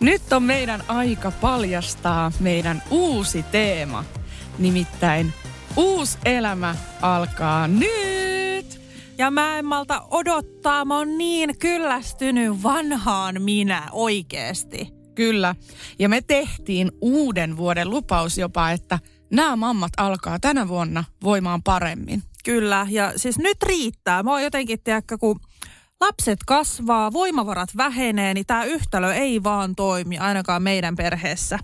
Nyt on meidän aika paljastaa meidän uusi teema. Nimittäin uusi elämä alkaa nyt. Ja mä en malta odottaa, mä oon niin kyllästynyt vanhaan minä oikeesti. Kyllä. Ja me tehtiin uuden vuoden lupaus jopa, että nämä mammat alkaa tänä vuonna voimaan paremmin. Kyllä, ja siis nyt riittää. Mä oon jotenkin, tiedäkö, kun lapset kasvaa, voimavarat vähenee, niin tämä yhtälö ei vaan toimi ainakaan meidän perheessä.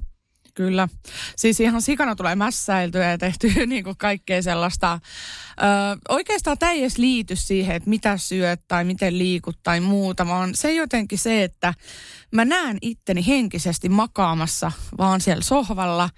Kyllä. Siis ihan sikana tulee mässäiltyä ja tehty niin kuin kaikkea sellaista. Ö, oikeastaan tämä ei edes liity siihen, että mitä syöt tai miten liikut tai muuta, vaan se jotenkin se, että mä näen itteni henkisesti makaamassa vaan siellä sohvalla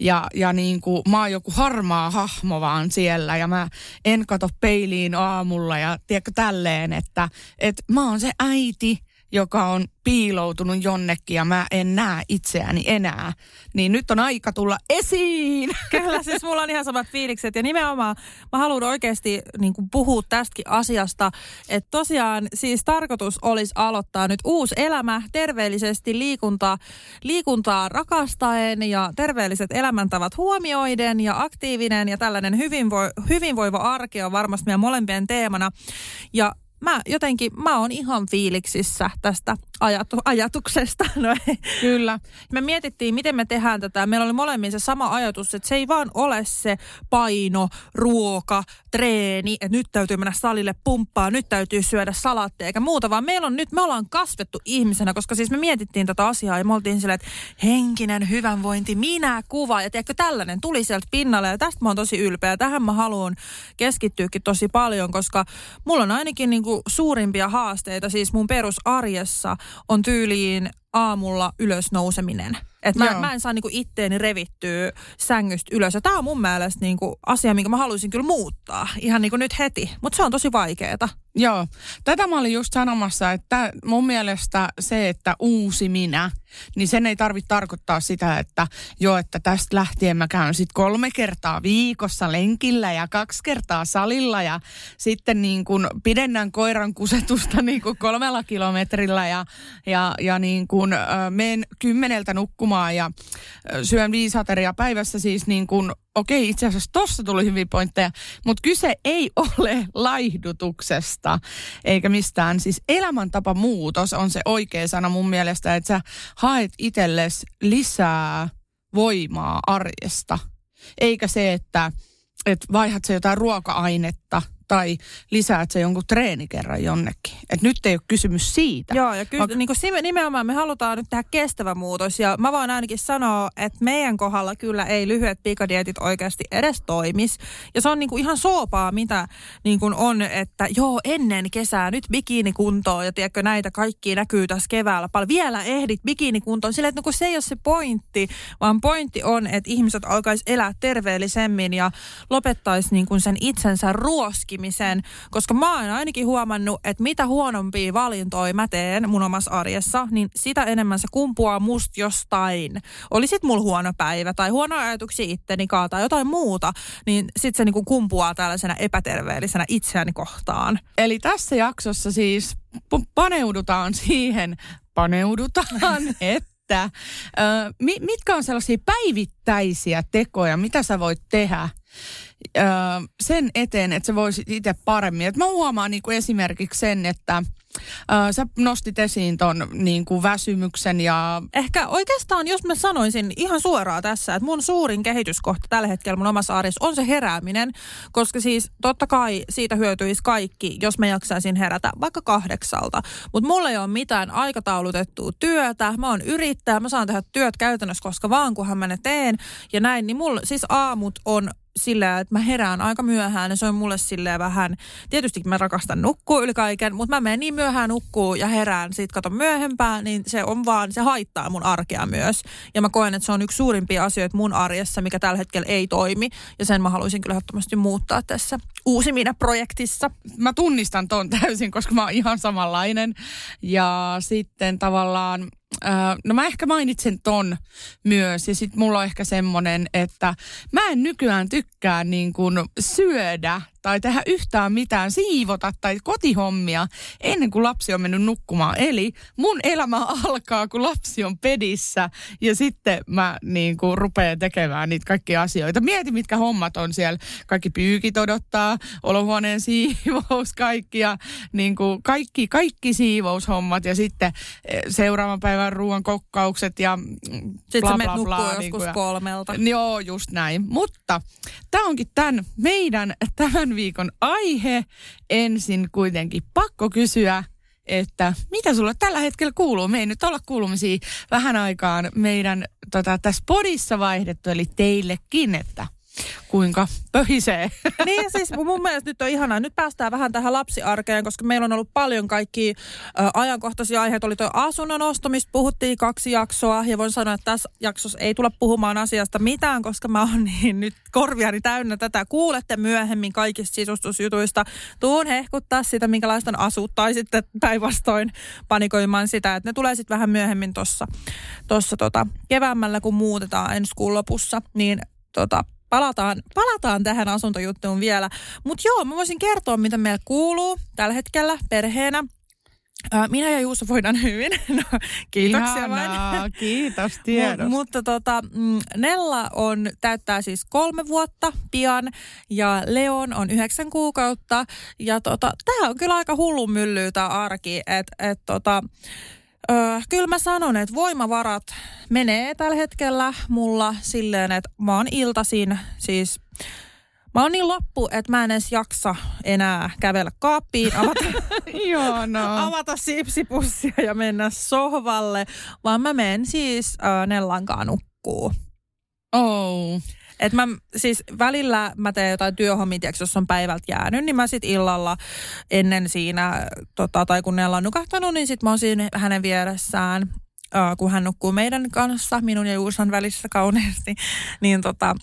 ja, ja niin kuin mä oon joku harmaa hahmo vaan siellä ja mä en kato peiliin aamulla ja tiedätkö tälleen, että, että mä oon se äiti, joka on piiloutunut jonnekin ja mä en näe itseäni enää. Niin nyt on aika tulla esiin. Kyllä, siis mulla on ihan samat fiilikset ja nimenomaan mä haluan oikeasti niin kuin puhua tästäkin asiasta, että tosiaan siis tarkoitus olisi aloittaa nyt uusi elämä terveellisesti liikuntaa, liikuntaa rakastaen ja terveelliset elämäntavat huomioiden ja aktiivinen ja tällainen hyvinvo, hyvinvoiva arki on varmasti meidän molempien teemana. Ja mä jotenkin, mä oon ihan fiiliksissä tästä ajatu, ajatuksesta. No, Kyllä. Me mietittiin, miten me tehdään tätä. Meillä oli molemmin se sama ajatus, että se ei vaan ole se paino, ruoka, treeni, että nyt täytyy mennä salille pumppaa, nyt täytyy syödä salatteja eikä muuta, vaan meillä on nyt, me ollaan kasvettu ihmisenä, koska siis me mietittiin tätä asiaa ja me oltiin silleen, että henkinen hyvinvointi, minä kuva ja tiedätkö, tällainen tuli sieltä pinnalle ja tästä mä oon tosi ylpeä. Tähän mä haluan keskittyäkin tosi paljon, koska mulla on ainakin niin kuin suurimpia haasteita siis mun perusarjessa on tyyliin aamulla ylös nouseminen. Että mä, mä en saa niinku itteeni revittyä sängystä ylös. Ja tää on mun mielestä niinku asia, minkä mä haluaisin kyllä muuttaa ihan niinku nyt heti. Mutta se on tosi vaikeeta. Joo. Tätä mä olin just sanomassa, että mun mielestä se, että uusi minä, niin sen ei tarvitse tarkoittaa sitä, että jo, että tästä lähtien mä käyn sit kolme kertaa viikossa lenkillä ja kaksi kertaa salilla ja sitten niin kuin pidennän koiran kusetusta niin kuin kolmella kilometrillä ja, ja, ja niin kuin äh, menen kymmeneltä nukkumaan ja syön viisi ateria päivässä siis niin kuin okei, itse asiassa tossa tuli hyviä pointteja, mutta kyse ei ole laihdutuksesta eikä mistään. Siis elämäntapa muutos on se oikea sana mun mielestä, että sä haet itsellesi lisää voimaa arjesta. Eikä se, että, että vaihdat se jotain ruoka-ainetta – tai lisäät se jonkun treenikerran jonnekin. Et nyt ei ole kysymys siitä. Joo, ja ky- Vaikka... niin kuin nimenomaan me halutaan nyt tehdä kestävä muutos. Ja mä voin ainakin sanoa, että meidän kohdalla kyllä ei lyhyet pikadietit oikeasti edes toimis. Ja se on niin kuin ihan soopaa, mitä niin kuin on, että joo, ennen kesää nyt bikinikuntoon ja tiedätkö, näitä kaikki näkyy tässä keväällä. Paljon vielä ehdit bikinikuntoon. Sillä, että no, se ei ole se pointti, vaan pointti on, että ihmiset alkaisi elää terveellisemmin ja lopettaisi niin kuin sen itsensä ruoski hankkimisen, koska mä oon ainakin huomannut, että mitä huonompia valintoja mä teen mun omassa arjessa, niin sitä enemmän se kumpuaa must jostain. Oli sit mulla huono päivä tai huono ajatuksia itteni tai jotain muuta, niin sit se niinku kumpuaa tällaisena epäterveellisenä itseäni kohtaan. Eli tässä jaksossa siis paneudutaan siihen, paneudutaan, että ö, mitkä on sellaisia päivittäisiä tekoja, mitä sä voit tehdä ö, sen eteen, että sä voisit itse paremmin. Et mä huomaan niin kuin esimerkiksi sen, että ö, sä nostit esiin ton niin kuin väsymyksen ja... Ehkä oikeastaan, jos mä sanoisin ihan suoraan tässä, että mun suurin kehityskohta tällä hetkellä mun omassa arjessa on se herääminen, koska siis totta kai siitä hyötyisi kaikki, jos mä jaksaisin herätä vaikka kahdeksalta. Mutta mulla ei ole mitään aikataulutettua työtä, mä oon yrittäjä, mä saan tehdä työt käytännössä koska vaan kunhan mä ne teen ja näin, niin mulla siis aamut on sillä, että mä herään aika myöhään ja se on mulle silleen vähän, tietysti mä rakastan nukkua yli kaiken, mutta mä menen niin myöhään nukkuu ja herään sit katon myöhempään, niin se on vaan, se haittaa mun arkea myös. Ja mä koen, että se on yksi suurimpia asioita mun arjessa, mikä tällä hetkellä ei toimi ja sen mä haluaisin kyllä ehdottomasti muuttaa tässä uusi minä projektissa. Mä tunnistan ton täysin, koska mä oon ihan samanlainen. Ja sitten tavallaan no mä ehkä mainitsen ton myös ja sitten mulla on ehkä semmonen, että mä en nykyään tykkää niin kuin syödä tai tehdä yhtään mitään, siivota tai kotihommia ennen kuin lapsi on mennyt nukkumaan. Eli mun elämä alkaa, kun lapsi on pedissä ja sitten mä niin kuin rupean tekemään niitä kaikkia asioita. Mieti, mitkä hommat on siellä. Kaikki pyykit odottaa, olohuoneen siivous, kaikki, ja, niin kuin kaikki, kaikki siivoushommat ja sitten eh, seuraavan päivän ruoan kokkaukset ja Sitten bla, bla, bla, bla, joskus niin kuin, kolmelta. Joo, just näin. Mutta tämä onkin tämän meidän tämän viikon aihe. Ensin kuitenkin pakko kysyä, että mitä sulle tällä hetkellä kuuluu? Me ei nyt olla kuulumisia vähän aikaan meidän tota, tässä podissa vaihdettu, eli teillekin, että kuinka pöhisee. Niin siis mun mielestä nyt on ihanaa. Nyt päästään vähän tähän lapsiarkeen, koska meillä on ollut paljon kaikki ajankohtaisia aiheita. Oli tuo asunnon ostamista, puhuttiin kaksi jaksoa ja voin sanoa, että tässä jaksossa ei tule puhumaan asiasta mitään, koska mä oon niin nyt korviani täynnä tätä. Kuulette myöhemmin kaikista sisustusjutuista. Tuun hehkuttaa sitä, minkälaista on asut tai sitten päinvastoin panikoimaan sitä, että ne tulee sitten vähän myöhemmin tuossa tossa, tota, keväämällä, kun muutetaan ensi kuun lopussa. Niin tota, palataan, palataan tähän asuntojuttuun vielä. Mutta joo, mä voisin kertoa, mitä meillä kuuluu tällä hetkellä perheenä. Minä ja Juuso voidaan hyvin. No, kiitoksia Ihanaa, vain. kiitos tiedosta. M- mutta tota, mm, Nella on, täyttää siis kolme vuotta pian ja Leon on yhdeksän kuukautta. Ja tota, tämä on kyllä aika hullu myllyä tämä arki. Että et, tota, Öö, kyllä mä sanon, että voimavarat menee tällä hetkellä mulla silleen, että mä oon iltasin siis Mä oon niin loppu, että mä en edes jaksa enää kävellä kaappiin, avata, Joo, no. avata sipsipussia ja mennä sohvalle, vaan mä menen siis äh, Nellankaan nukkuu. Oh. Et mä siis välillä mä teen jotain työhommia, tiiäks, jos on päivältä jäänyt, niin mä sit illalla ennen siinä, tota, tai kun ne on nukahtanut, niin sit mä oon siinä hänen vieressään, äh, kun hän nukkuu meidän kanssa, minun ja Juusan välissä kauneesti, niin tota,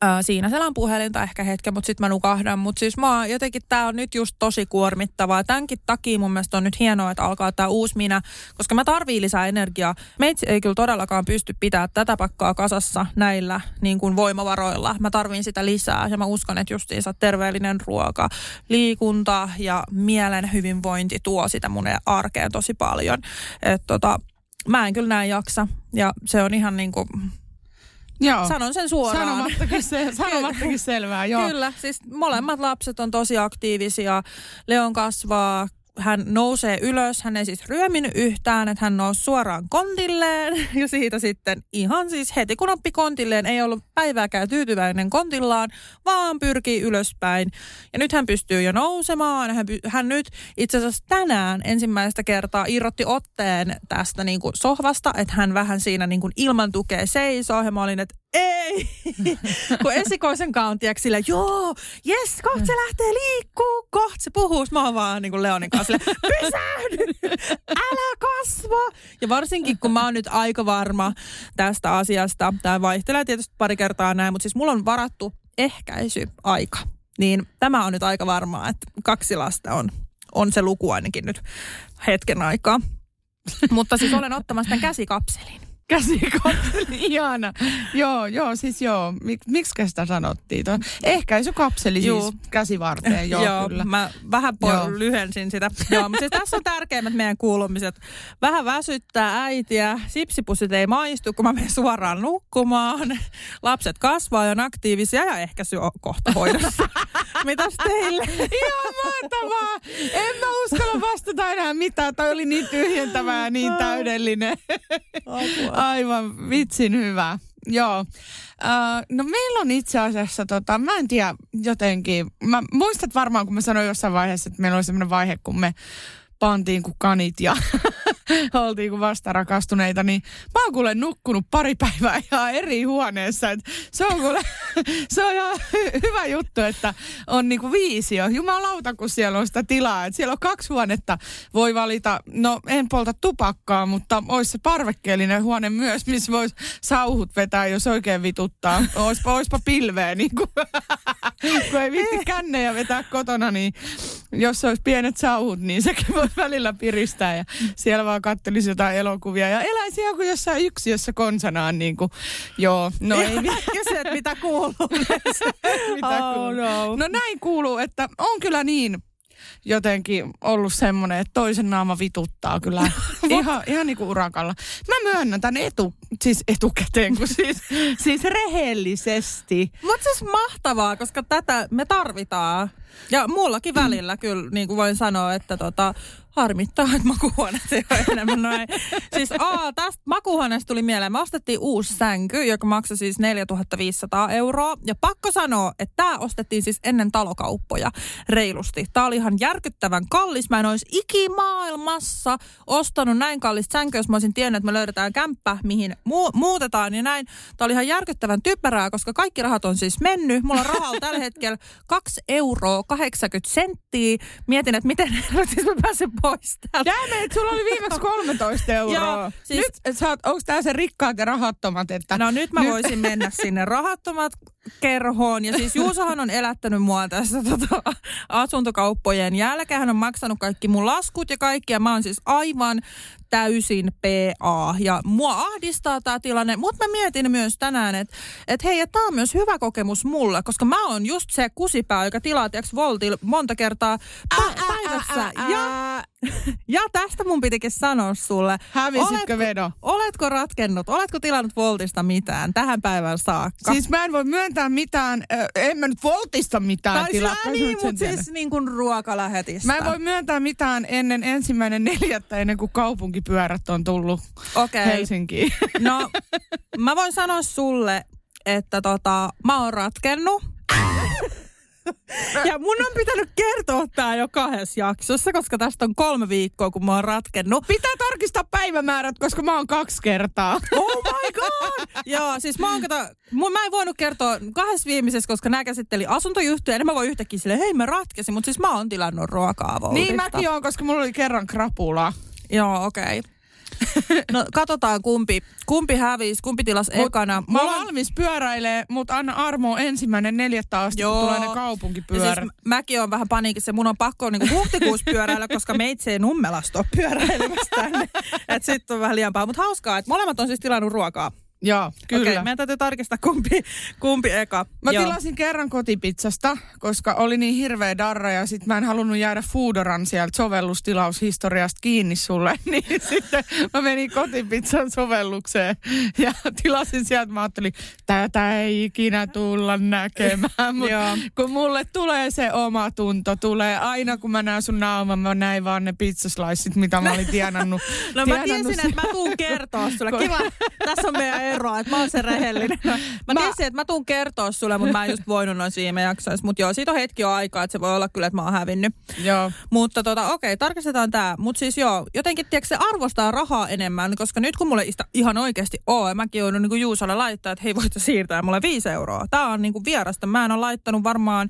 Ää, siinä selan puhelinta ehkä hetken, mutta sitten mä nukahdan. Mutta siis mä jotenkin tää on nyt just tosi kuormittavaa. Tämänkin takia mun mielestä on nyt hienoa, että alkaa tämä uusi minä, koska mä tarviin lisää energiaa. Meitsi ei kyllä todellakaan pysty pitämään tätä pakkaa kasassa näillä niin kuin voimavaroilla. Mä tarviin sitä lisää ja mä uskon, että justiinsa terveellinen ruoka, liikunta ja mielen hyvinvointi tuo sitä mun arkeen tosi paljon. Et tota, mä en kyllä näin jaksa ja se on ihan niin kuin Joo. Sanon sen suoraan. Sanomattakin, se, sanomattakin selvää, joo. Kyllä, siis molemmat lapset on tosi aktiivisia. Leon kasvaa hän nousee ylös, hän ei siis ryöminyt yhtään, että hän nousi suoraan kontilleen. Ja siitä sitten ihan siis heti kun oppi kontilleen, ei ollut päivääkään tyytyväinen kontillaan, vaan pyrkii ylöspäin. Ja nyt hän pystyy jo nousemaan, hän, hän nyt itse asiassa tänään ensimmäistä kertaa irrotti otteen tästä niin kuin sohvasta, että hän vähän siinä niin kuin ilman tukea seisoo. Ja mä olin, että ei. kun esikoisen kanssa on sille, joo, jes, kohta se lähtee liikkuu, kohta se puhuu. Mä oon vaan niin kuin Leonin kanssa sille, pysähdy, älä kasva. Ja varsinkin kun mä oon nyt aika varma tästä asiasta, tämä vaihtelee tietysti pari kertaa näin, mutta siis mulla on varattu ehkäisyaika. Niin tämä on nyt aika varmaa, että kaksi lasta on, on se luku ainakin nyt hetken aikaa. Mutta siis olen ottamassa tämän käsikapselin. Käsikapseli, ihana. joo, joo, siis joo. Mik, miksi sitä sanottiin? Tuo ehkäisykapseli siis joo. käsivarteen, joo, joo kyllä. mä vähän po- lyhensin sitä. joo, mutta siis tässä on tärkeimmät meidän kuulumiset. Vähän väsyttää äitiä, sipsipussit ei maistu, kun mä menen suoraan nukkumaan. Lapset kasvaa ja on aktiivisia ja ehkä on kohta hoidossa. Mitäs teille? Ihan mahtavaa. En mä uskalla vastata enää mitään. Toi oli niin tyhjentävää ja niin täydellinen. Apua. Aivan vitsin hyvä. Joo. Uh, no meillä on itse asiassa, tota, mä en tiedä jotenkin, mä muistat varmaan kun mä sanoin jossain vaiheessa, että meillä oli semmoinen vaihe, kun me pantiin kuin kanit ja oltiin kuin vastarakastuneita, niin mä oon kuule nukkunut pari päivää ihan eri huoneessa. Et se on kuule, se on ihan hy- hyvä juttu, että on niinku viisio. Jumalauta, kun siellä on sitä tilaa. Et siellä on kaksi huonetta, voi valita, no en polta tupakkaa, mutta olisi se parvekkeellinen huone myös, missä voisi sauhut vetää, jos oikein vituttaa. Oispa, oispa pilveä, niin kuin, kun ei viitti kännejä vetää kotona, niin jos olisi pienet sauhut, niin sekin voisi välillä piristää ja siellä vaan kattelisi jotain elokuvia ja eläisi kuin jossain yksiössä konsanaan niin kuin, joo, no ei. Kysy, että mitä kuuluu. Mitä Oh, kuuluu? no. no näin kuuluu, että on kyllä niin jotenkin ollut semmoinen, että toisen naama vituttaa kyllä ihan, ihan niin kuin urakalla. Mä myönnän tämän etu, siis etukäteen, kun siis, siis rehellisesti. Mutta siis mahtavaa, koska tätä me tarvitaan. Ja mullakin välillä kyllä, niin kuin voin sanoa, että tota, harmittaa, että makuuhuoneet ei ole enemmän noin. Siis aa, tästä makuuhuoneesta tuli mieleen. Me ostettiin uusi sänky, joka maksoi siis 4500 euroa. Ja pakko sanoa, että tämä ostettiin siis ennen talokauppoja reilusti. Tämä oli ihan järkyttävän kallis. Mä en olisi ikimaailmassa ostanut näin kallista sänkyä, jos mä olisin tiennyt, että me löydetään kämppä, mihin mu- muutetaan ja näin. Tämä oli ihan järkyttävän typerää, koska kaikki rahat on siis mennyt. Mulla on rahaa tällä hetkellä 2 euroa 80 senttiä. Mietin, että miten siis mä pääsen pois täältä. Jäämme, että sulla oli viimeksi 13 euroa. Joo, siis- Nyt, sä oot, onko tää se rikkaat ja rahattomat? Että No nyt mä voisin mennä sinne rahattomat kerhoon. Ja siis Juusohan on elättänyt mua tässä tota, asuntokauppojen jälkeen. Hän on maksanut kaikki mun laskut ja kaikki. Ja mä oon siis aivan täysin PA. Ja mua ahdistaa tämä tilanne. Mutta mä mietin myös tänään, että et hei, että tämä on myös hyvä kokemus mulle. Koska mä oon just se kusipää, joka tilaa tiiäks, Voltil monta kertaa pä- päivässä. Ja, ja tästä mun pitikin sanoa sulle. Hävisitkö vedo? Oletko ratkennut, oletko tilannut Voltista mitään tähän päivään saakka? Siis mä en voi myöntää mitään, äh, en mä nyt Voltista mitään tai tilaa. sä niin, mutta siis niin kuin ruokalähetistä. Mä en voi myöntää mitään ennen ensimmäinen neljättä, ennen kuin kaupunkipyörät on tullut Okei. Helsinkiin. No, mä voin sanoa sulle, että tota, mä oon ratkennut. Ja mun on pitänyt kertoa tää jo kahdessa jaksossa, koska tästä on kolme viikkoa, kun mä oon ratkennut. Pitää tarkistaa päivämäärät, koska mä oon kaksi kertaa. Oh my god! Joo, siis mä oon kato, mun, mä en voinut kertoa kahdessa viimeisessä, koska nämä käsitteli asuntojuttuja. En mä voi yhtäkkiä silleen, hei mä ratkesin, mutta siis mä oon tilannut ruokaa. Niin mäkin oon, koska mulla oli kerran krapula. Joo, okei. Okay. No katsotaan kumpi, kumpi hävisi, kumpi tilas ekana. Mä oon valmis pyöräilee, mutta anna armo ensimmäinen neljättä asti, Joo. kun tulee ne Ja kaupunkipyörät. siis mäkin on vähän paniikissa. Mun on pakko niinku huhtikuussa pyöräillä, koska meitsi ei nummelasta ole pyöräilemässä tänne. Et sit on vähän liian paha. Mutta hauskaa, että molemmat on siis tilannut ruokaa. Joo, kyllä. Okei, meidän täytyy tarkistaa kumpi, kumpi eka. Mä Joo. tilasin kerran kotipizzasta, koska oli niin hirveä darra ja sit mä en halunnut jäädä Foodoran sieltä sovellustilaushistoriasta kiinni sulle. Niin sitten mä menin kotipizzan sovellukseen ja tilasin sieltä. Mä ajattelin, tätä ei ikinä tulla näkemään. Mut kun mulle tulee se oma tunto, tulee aina kun mä näen sun naaman, mä näin vaan ne pizzasliceit, mitä mä olin tienannut. No mä tienannut tiesin, että mä tuun kertoa sulle. Kiva, tässä on meidän ero, että mä oon se rehellinen. Mä, mä tiesin, että mä tuun kertoa sulle, mutta mä en just voinut noissa viime jaksoissa. Mutta joo, siitä on hetki jo aikaa, että se voi olla kyllä, että mä oon hävinnyt. Joo. Mutta tota, okei, tarkistetaan tämä. Mutta siis joo, jotenkin tiedätkö, se arvostaa rahaa enemmän, koska nyt kun mulle ista ihan oikeasti oo, mäkin joudun niin Juusalle laittaa, että hei voitko siirtää mulle viisi euroa. Tämä on niin kuin vierasta. Mä en ole laittanut varmaan,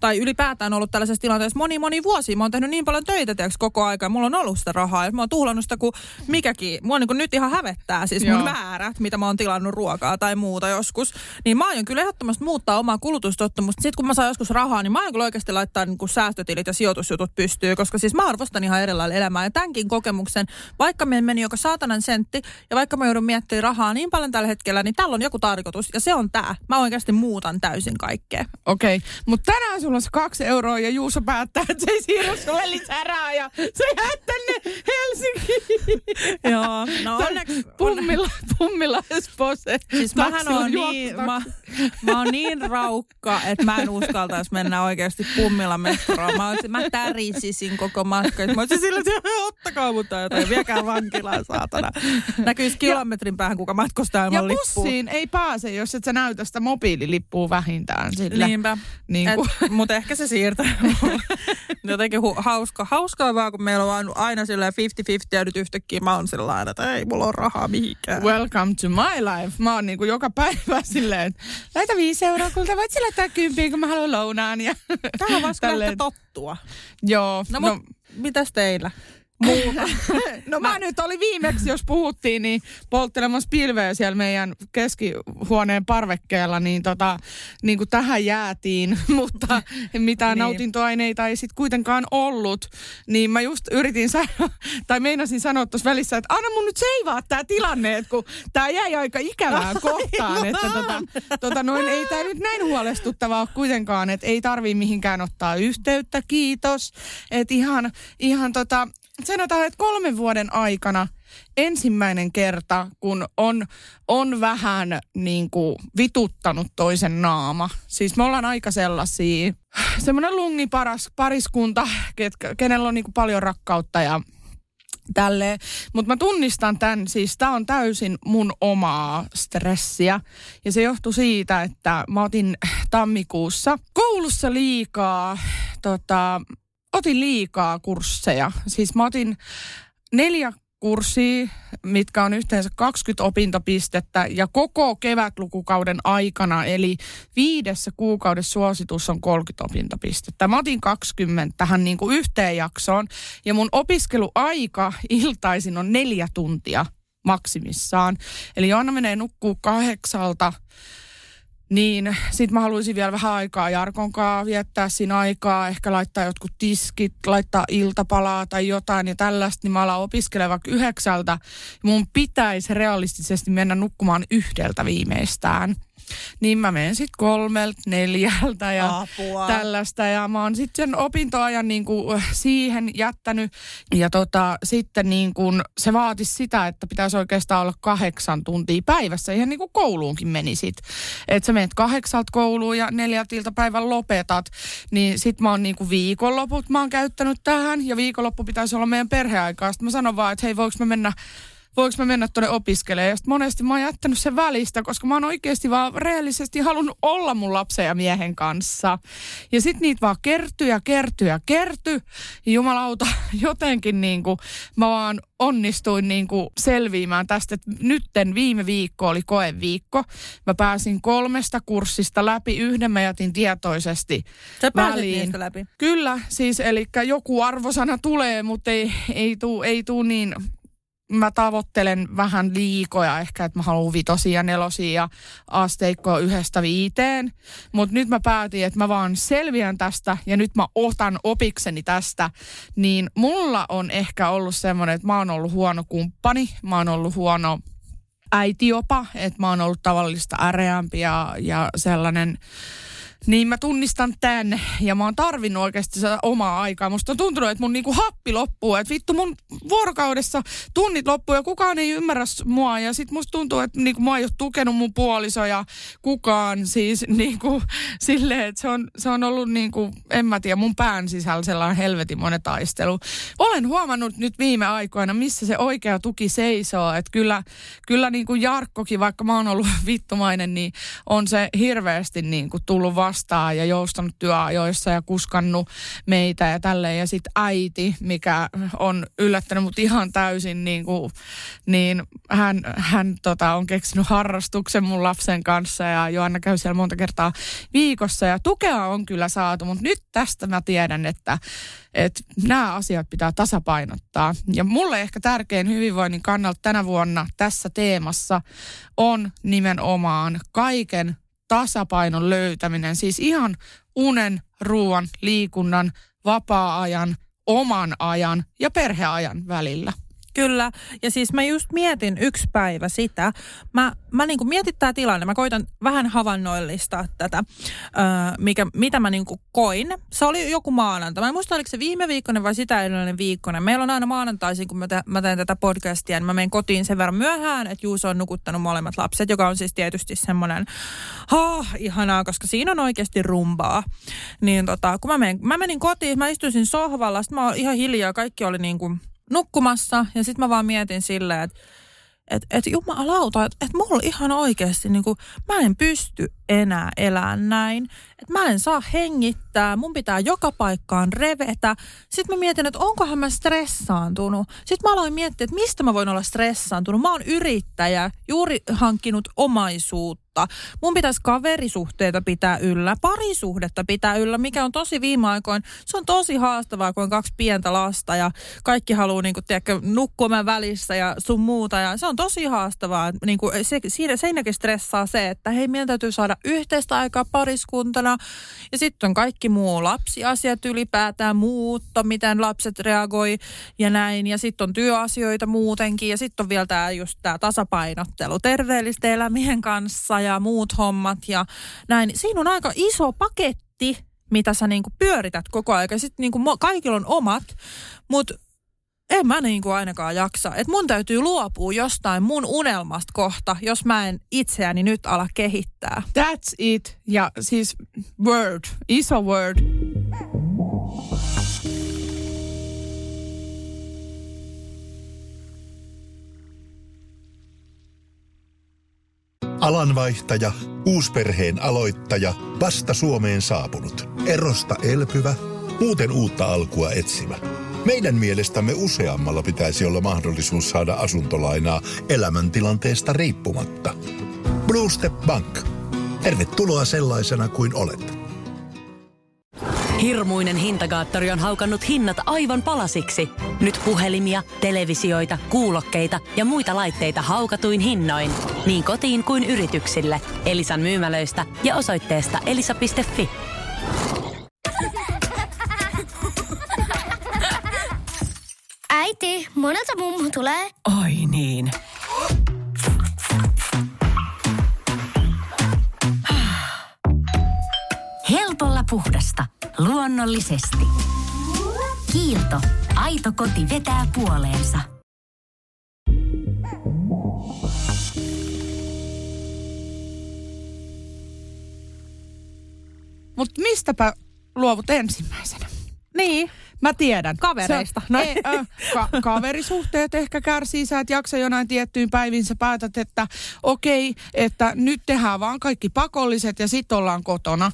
tai ylipäätään ollut tällaisessa tilanteessa moni moni vuosi. Mä oon tehnyt niin paljon töitä tiedätkö, koko aika, ja mulla on ollut sitä rahaa, ja mä oon tuhlannut sitä kuin mikäkin. Mua niin kuin nyt ihan hävettää siis mun määrät, mitä mä oon tilannut ruokaa tai muuta joskus. Niin mä aion kyllä ehdottomasti muuttaa omaa kulutustottumusta. Sitten kun mä saan joskus rahaa, niin mä aion kyllä oikeasti laittaa niin kuin säästötilit ja sijoitusjutut pystyy, koska siis mä arvostan ihan eri lailla elämää. Ja tämänkin kokemuksen, vaikka me meni joka saatanan sentti ja vaikka mä joudun miettimään rahaa niin paljon tällä hetkellä, niin tällä on joku tarkoitus. Ja se on tää. Mä oikeasti muutan täysin kaikkea. Okei, okay. mutta tänään sulla on se kaksi euroa ja Juuso päättää, että se ei siirry sulle lisää rahaa ja se jää tänne Helsinkiin. Joo, no onneksi... Pummilla, pummilla pose. Siis mähän taksilla on niin, mä, mä oon niin raukka, että mä en uskaltaisi mennä oikeasti pummilla metroon. Mä, olisin, mä tärisisin koko matka. Mä olisin sillä, että ottakaa mut tai jotain, viekää vankilaan saatana. Näkyisi kilometrin päähän, kuka matkustaa Ja ilman lippua. bussiin ei pääse, jos et sä näytä sitä mobiililippua vähintään sillä. Niinpä. Niin kuin. Mutta ehkä se siirtää. Jotenkin hu- hauska. Hauskaa vaan, kun meillä on aina silleen 50-50 ja nyt yhtäkkiä mä oon sillä lailla, että ei mulla ole rahaa mihinkään. Welcome to my life. Mä oon niinku joka päivä silleen, että laita viisi euroa, kulta voit sillä laittaa kymppiä, kun mä haluan lounaan. Ja Tähän on vasta tottua. Joo. No, no, mitäs teillä? Muuta. no mä, nyt oli viimeksi, jos puhuttiin, niin polttelemassa pilveä siellä meidän keskihuoneen parvekkeella, niin, tota, niin kuin tähän jäätiin, mutta mitään Niin. niin. nautintoaineita ei sitten kuitenkaan ollut. Niin mä just yritin sanoa, tai meinasin sanoa tuossa välissä, että anna mun nyt seivaa tämä tilanne, että kun tämä jäi aika ikävään kohtaan, että tota, tota noin, ei tämä nyt näin huolestuttavaa ole kuitenkaan, että ei tarvii mihinkään ottaa yhteyttä, kiitos. Että ihan, ihan tota, sanotaan, että kolmen vuoden aikana ensimmäinen kerta, kun on, on vähän niin kuin vituttanut toisen naama. Siis me ollaan aika sellaisia, semmoinen lungiparas pariskunta, ketkä, kenellä on niin kuin paljon rakkautta ja tälleen. Mutta mä tunnistan tämän, siis tämä on täysin mun omaa stressiä. Ja se johtui siitä, että mä otin tammikuussa koulussa liikaa, tota, otin liikaa kursseja. Siis mä otin neljä kurssia, mitkä on yhteensä 20 opintopistettä ja koko kevätlukukauden aikana, eli viidessä kuukaudessa suositus on 30 opintopistettä. Mä otin 20 tähän niin kuin yhteen jaksoon ja mun opiskeluaika iltaisin on neljä tuntia maksimissaan. Eli Joanna menee nukkuu kahdeksalta niin, sit mä haluaisin vielä vähän aikaa Jarkon kanssa viettää siinä aikaa, ehkä laittaa jotkut tiskit, laittaa iltapalaa tai jotain ja tällaista, niin mä alan opiskelemaan vaikka yhdeksältä. Mun pitäisi realistisesti mennä nukkumaan yhdeltä viimeistään. Niin mä menen sitten kolmelta, neljältä ja Apua. tällaista. Ja mä oon sitten sen opintoajan niin kuin siihen jättänyt. Ja tota, sitten niin kuin se vaatisi sitä, että pitäisi oikeastaan olla kahdeksan tuntia päivässä. Ihan niin kuin kouluunkin menisit. Että sä menet kahdeksalta kouluun ja neljältä iltapäivän lopetat. Niin sit mä oon niin kuin viikonloput mä oon käyttänyt tähän. Ja viikonloppu pitäisi olla meidän perheaikaa. Sitten mä sanon vaan, että hei voiko mä mennä voiko mä mennä tuonne opiskelemaan. Ja monesti mä oon jättänyt sen välistä, koska mä oon oikeasti vaan reellisesti halunnut olla mun lapsen ja miehen kanssa. Ja sitten niitä vaan kertyy ja kertyy ja kertyy. Ja jumalauta, jotenkin niin kuin mä vaan onnistuin niin kuin selviämään tästä, että nytten viime viikko oli koeviikko. Mä pääsin kolmesta kurssista läpi, yhden mä jätin tietoisesti Sä väliin. niistä läpi. Kyllä, siis eli joku arvosana tulee, mutta ei, ei tuu ei tuu niin mä tavoittelen vähän liikoja ehkä, että mä haluan vitosia ja nelosia ja asteikkoa yhdestä viiteen. Mutta nyt mä päätin, että mä vaan selviän tästä ja nyt mä otan opikseni tästä. Niin mulla on ehkä ollut semmoinen, että mä oon ollut huono kumppani, mä oon ollut huono äiti jopa, että mä oon ollut tavallista äreämpi ja, ja sellainen niin mä tunnistan tämän ja mä oon tarvinnut oikeasti sitä omaa aikaa. Musta on tuntunut, että mun niinku happi loppuu. Että vittu mun vuorokaudessa tunnit loppuu ja kukaan ei ymmärrä mua. Ja sit musta tuntuu, että niinku ei ole tukenut mun puoliso ja kukaan siis niinku silleen, että se on, se on ollut niinku, en mä tiedä, mun pään sisällä sellainen helvetin monen taistelu. Olen huomannut nyt viime aikoina, missä se oikea tuki seisoo. Että kyllä, kyllä niinku Jarkkokin, vaikka mä oon ollut vittumainen, niin on se hirveästi niinku tullut vastaan ja joustanut työajoissa ja kuskannut meitä ja tälleen. Ja sitten äiti, mikä on yllättänyt mut ihan täysin, niin, kuin, niin hän, hän tota, on keksinyt harrastuksen mun lapsen kanssa ja Joanna käy siellä monta kertaa viikossa ja tukea on kyllä saatu, mutta nyt tästä mä tiedän, että että nämä asiat pitää tasapainottaa. Ja mulle ehkä tärkein hyvinvoinnin kannalta tänä vuonna tässä teemassa on nimenomaan kaiken tasapainon löytäminen. Siis ihan unen, ruoan, liikunnan, vapaa-ajan, oman ajan ja perheajan välillä. Kyllä, ja siis mä just mietin yksi päivä sitä. Mä, mä niinku mietin tää tilanne, mä koitan vähän havainnoillistaa tätä, öö, mikä, mitä mä niinku koin. Se oli joku maanantai. Mä en muista, oliko se viime viikkoinen vai sitä edellinen viikkoinen. Meillä on aina maanantaisin, kun mä, te, mä teen tätä podcastia, niin mä menen kotiin sen verran myöhään, että Juuso on nukuttanut molemmat lapset, joka on siis tietysti semmoinen, oh, ihanaa, koska siinä on oikeasti rumbaa. Niin tota, kun mä, menen, mä menin kotiin, mä istuisin sohvalla, sitten mä olin ihan hiljaa, kaikki oli niin kuin nukkumassa ja sitten mä vaan mietin silleen, että et, et jumalauta, että et mulla ihan oikeasti, niin kuin, mä en pysty enää elämään näin. Että mä en saa hengittää, mun pitää joka paikkaan revetä. Sitten mä mietin, että onkohan mä stressaantunut. Sitten mä aloin miettiä, että mistä mä voin olla stressaantunut. Mä oon yrittäjä, juuri hankkinut omaisuutta. Mun pitäisi kaverisuhteita pitää yllä, parisuhdetta pitää yllä, mikä on tosi viime aikoina. Se on tosi haastavaa, kun on kaksi pientä lasta ja kaikki haluaa niin nukkumaan välissä ja sun muuta. Ja se on tosi haastavaa. Niin kuin, se, siinä, siinäkin stressaa se, että hei, meidän täytyy saada yhteistä aikaa pariskuntana. Ja sitten on kaikki muu lapsiasiat ylipäätään, muutto, miten lapset reagoi ja näin. Ja sitten on työasioita muutenkin. Ja sitten on vielä tämä just tämä tasapainottelu terveellisten elämien kanssa ja muut hommat ja näin. Siinä on aika iso paketti, mitä sä niinku pyörität koko ajan. Sitten niinku kaikilla on omat, mutta en mä niin kuin ainakaan jaksa. Että mun täytyy luopua jostain mun unelmasta kohta, jos mä en itseäni nyt ala kehittää. That's it. Ja siis word, iso word. Alanvaihtaja, uusperheen aloittaja, vasta Suomeen saapunut, erosta elpyvä, muuten uutta alkua etsimä – meidän mielestämme useammalla pitäisi olla mahdollisuus saada asuntolainaa elämäntilanteesta riippumatta. Blue Step Bank. Tervetuloa sellaisena kuin olet. Hirmuinen hintakaattori on haukannut hinnat aivan palasiksi. Nyt puhelimia, televisioita, kuulokkeita ja muita laitteita haukatuin hinnoin. Niin kotiin kuin yrityksille. Elisan myymälöistä ja osoitteesta elisa.fi. Äiti, monelta mummu tulee? Oi niin. Helpolla puhdasta. Luonnollisesti. Kiilto. Aito koti vetää puoleensa. Mutta mistäpä luovut ensimmäisenä? Niin. Mä tiedän. Kavereista. Se, no. ei, äh, ka- kaverisuhteet ehkä kärsii. Sä et jaksa jonain tiettyyn päivin. Sä päätät, että okei, okay, että nyt tehdään vaan kaikki pakolliset ja sitten ollaan kotona.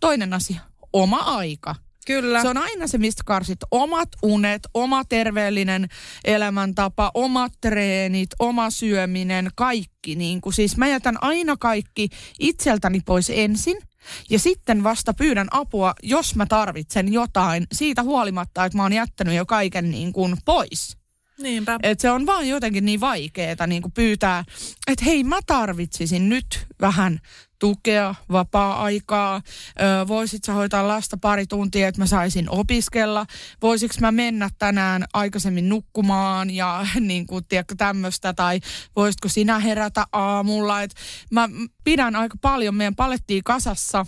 Toinen asia, oma aika. Kyllä. Se on aina se, mistä karsit omat unet, oma terveellinen elämäntapa, omat treenit, oma syöminen, kaikki. Niin kuin, siis mä jätän aina kaikki itseltäni pois ensin – ja sitten vasta pyydän apua, jos mä tarvitsen jotain, siitä huolimatta, että mä oon jättänyt jo kaiken niin kuin pois. Niinpä. Et se on vaan jotenkin niin vaikeeta niin pyytää, että hei mä tarvitsisin nyt vähän tukea, vapaa-aikaa, ö, voisit sä hoitaa lasta pari tuntia, että mä saisin opiskella, voisiko mä mennä tänään aikaisemmin nukkumaan ja niin kuin, tiedätkö, tämmöistä, tai voisitko sinä herätä aamulla, että mä pidän aika paljon meidän palettiin kasassa,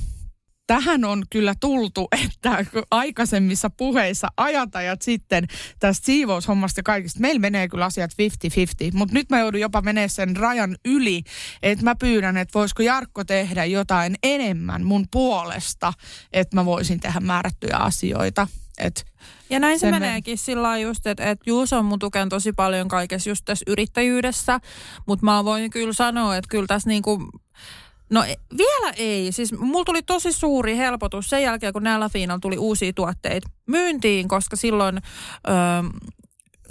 tähän on kyllä tultu, että aikaisemmissa puheissa ajatajat sitten tästä siivoushommasta kaikista, meillä menee kyllä asiat 50-50, mutta nyt mä joudun jopa menee sen rajan yli, että mä pyydän, että voisiko Jarkko tehdä jotain enemmän mun puolesta, että mä voisin tehdä määrättyjä asioita. Et ja näin se meneekin sillä just, että, että Juuso on mun tuken tosi paljon kaikessa just tässä yrittäjyydessä, mutta mä voin kyllä sanoa, että kyllä tässä niinku No e, vielä ei. Siis mulla tuli tosi suuri helpotus sen jälkeen, kun näillä Fiinalla tuli uusia tuotteita myyntiin, koska silloin... Öö,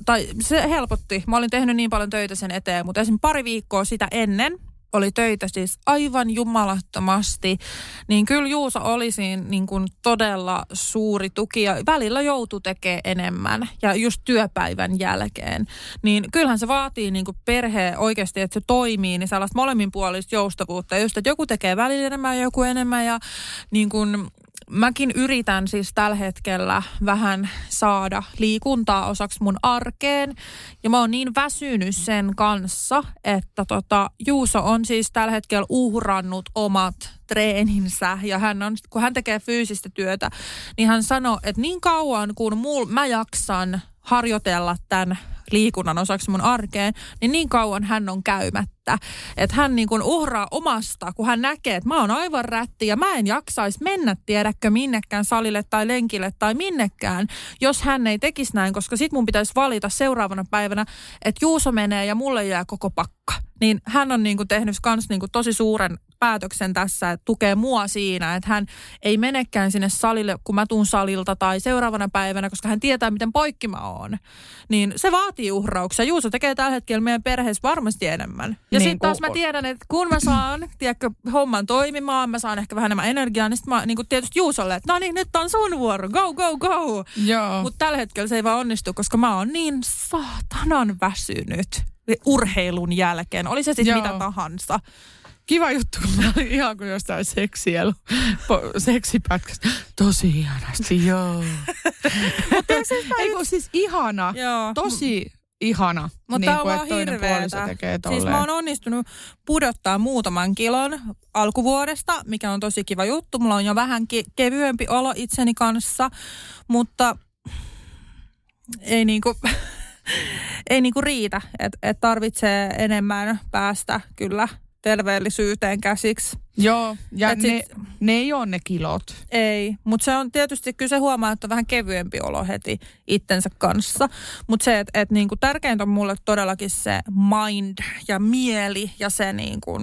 tai se helpotti. Mä olin tehnyt niin paljon töitä sen eteen, mutta esimerkiksi pari viikkoa sitä ennen oli töitä siis aivan jumalattomasti, niin kyllä Juusa oli siinä niin kuin todella suuri tuki ja välillä joutui tekemään enemmän ja just työpäivän jälkeen. Niin kyllähän se vaatii niin kuin perhe oikeasti, että se toimii, niin sellaista molemminpuolista joustavuutta. Just, että joku tekee välillä enemmän ja joku enemmän ja niin kuin mäkin yritän siis tällä hetkellä vähän saada liikuntaa osaksi mun arkeen. Ja mä oon niin väsynyt sen kanssa, että tota, Juuso on siis tällä hetkellä uhrannut omat treeninsä ja hän on, kun hän tekee fyysistä työtä, niin hän sanoo, että niin kauan kun mul, mä jaksan harjoitella tämän liikunnan osaksi mun arkeen, niin niin kauan hän on käymättä. Että hän niin kuin uhraa omasta, kun hän näkee, että mä oon aivan rätti ja mä en jaksaisi mennä tiedäkö minnekään salille tai lenkille tai minnekään, jos hän ei tekisi näin, koska sit mun pitäisi valita seuraavana päivänä, että Juuso menee ja mulle jää koko pakka. Niin hän on niin kuin tehnyt kans niin kuin tosi suuren päätöksen tässä, että tukee mua siinä, että hän ei menekään sinne salille, kun mä tuun salilta tai seuraavana päivänä, koska hän tietää, miten poikki mä oon. Niin se vaatii uhrauksia. Juuso tekee tällä hetkellä meidän perheessä varmasti enemmän. Ja niin, sitten taas mä tiedän, että kun mä saan, tiedätkö, homman toimimaan, mä saan ehkä vähän enemmän energiaa, niin sitten mä niin kuin tietysti Juusolle, että no niin, nyt on sun vuoro, go, go, go. Mutta tällä hetkellä se ei vaan onnistu, koska mä oon niin saatanan väsynyt urheilun jälkeen. Oli se sitten mitä tahansa kiva juttu, kun ihan kuin jostain seksielu, seksipätkästä. Tosi ihanasti, joo. Ei kun siis ihana, joo. tosi ihana. Mutta niin tämä on vaan hirveetä. Siis mä oon onnistunut pudottaa muutaman kilon alkuvuodesta, mikä on tosi kiva juttu. Mulla on jo vähän ke- kevyempi olo itseni kanssa, mutta ei niinku... ei niinku riitä, että et tarvitsee enemmän päästä kyllä terveellisyyteen käsiksi. Joo, ja ne, sit, ne ei ole ne kilot. Ei, mutta se on tietysti, kyllä se huomaa, että on vähän kevyempi olo heti itsensä kanssa. Mutta se, että et niinku tärkeintä on mulle todellakin se mind ja mieli ja se niinku,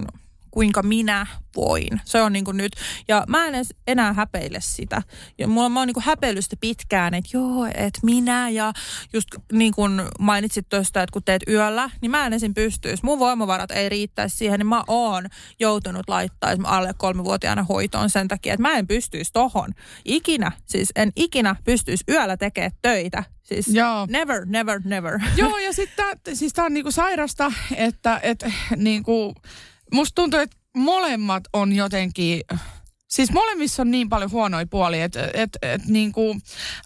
kuinka minä voin. Se on niin kuin nyt. Ja mä en edes enää häpeile sitä. Ja mulla mä oon niin kuin sitä pitkään, että joo, että minä ja just niin kuin mainitsit tuosta, että kun teet yöllä, niin mä en esim. pystyisi. Mun voimavarat ei riittäisi siihen, niin mä oon joutunut laittaa alle kolmevuotiaana hoitoon sen takia, että mä en pystyisi tohon. Ikinä, siis en ikinä pystyisi yöllä tekemään töitä. Siis Joo. never, never, never. Joo, ja sitten siis tää on niinku sairasta, että et, niinku, musta tuntuu, että molemmat on jotenkin... Siis molemmissa on niin paljon huonoja puolia, että et, et, niin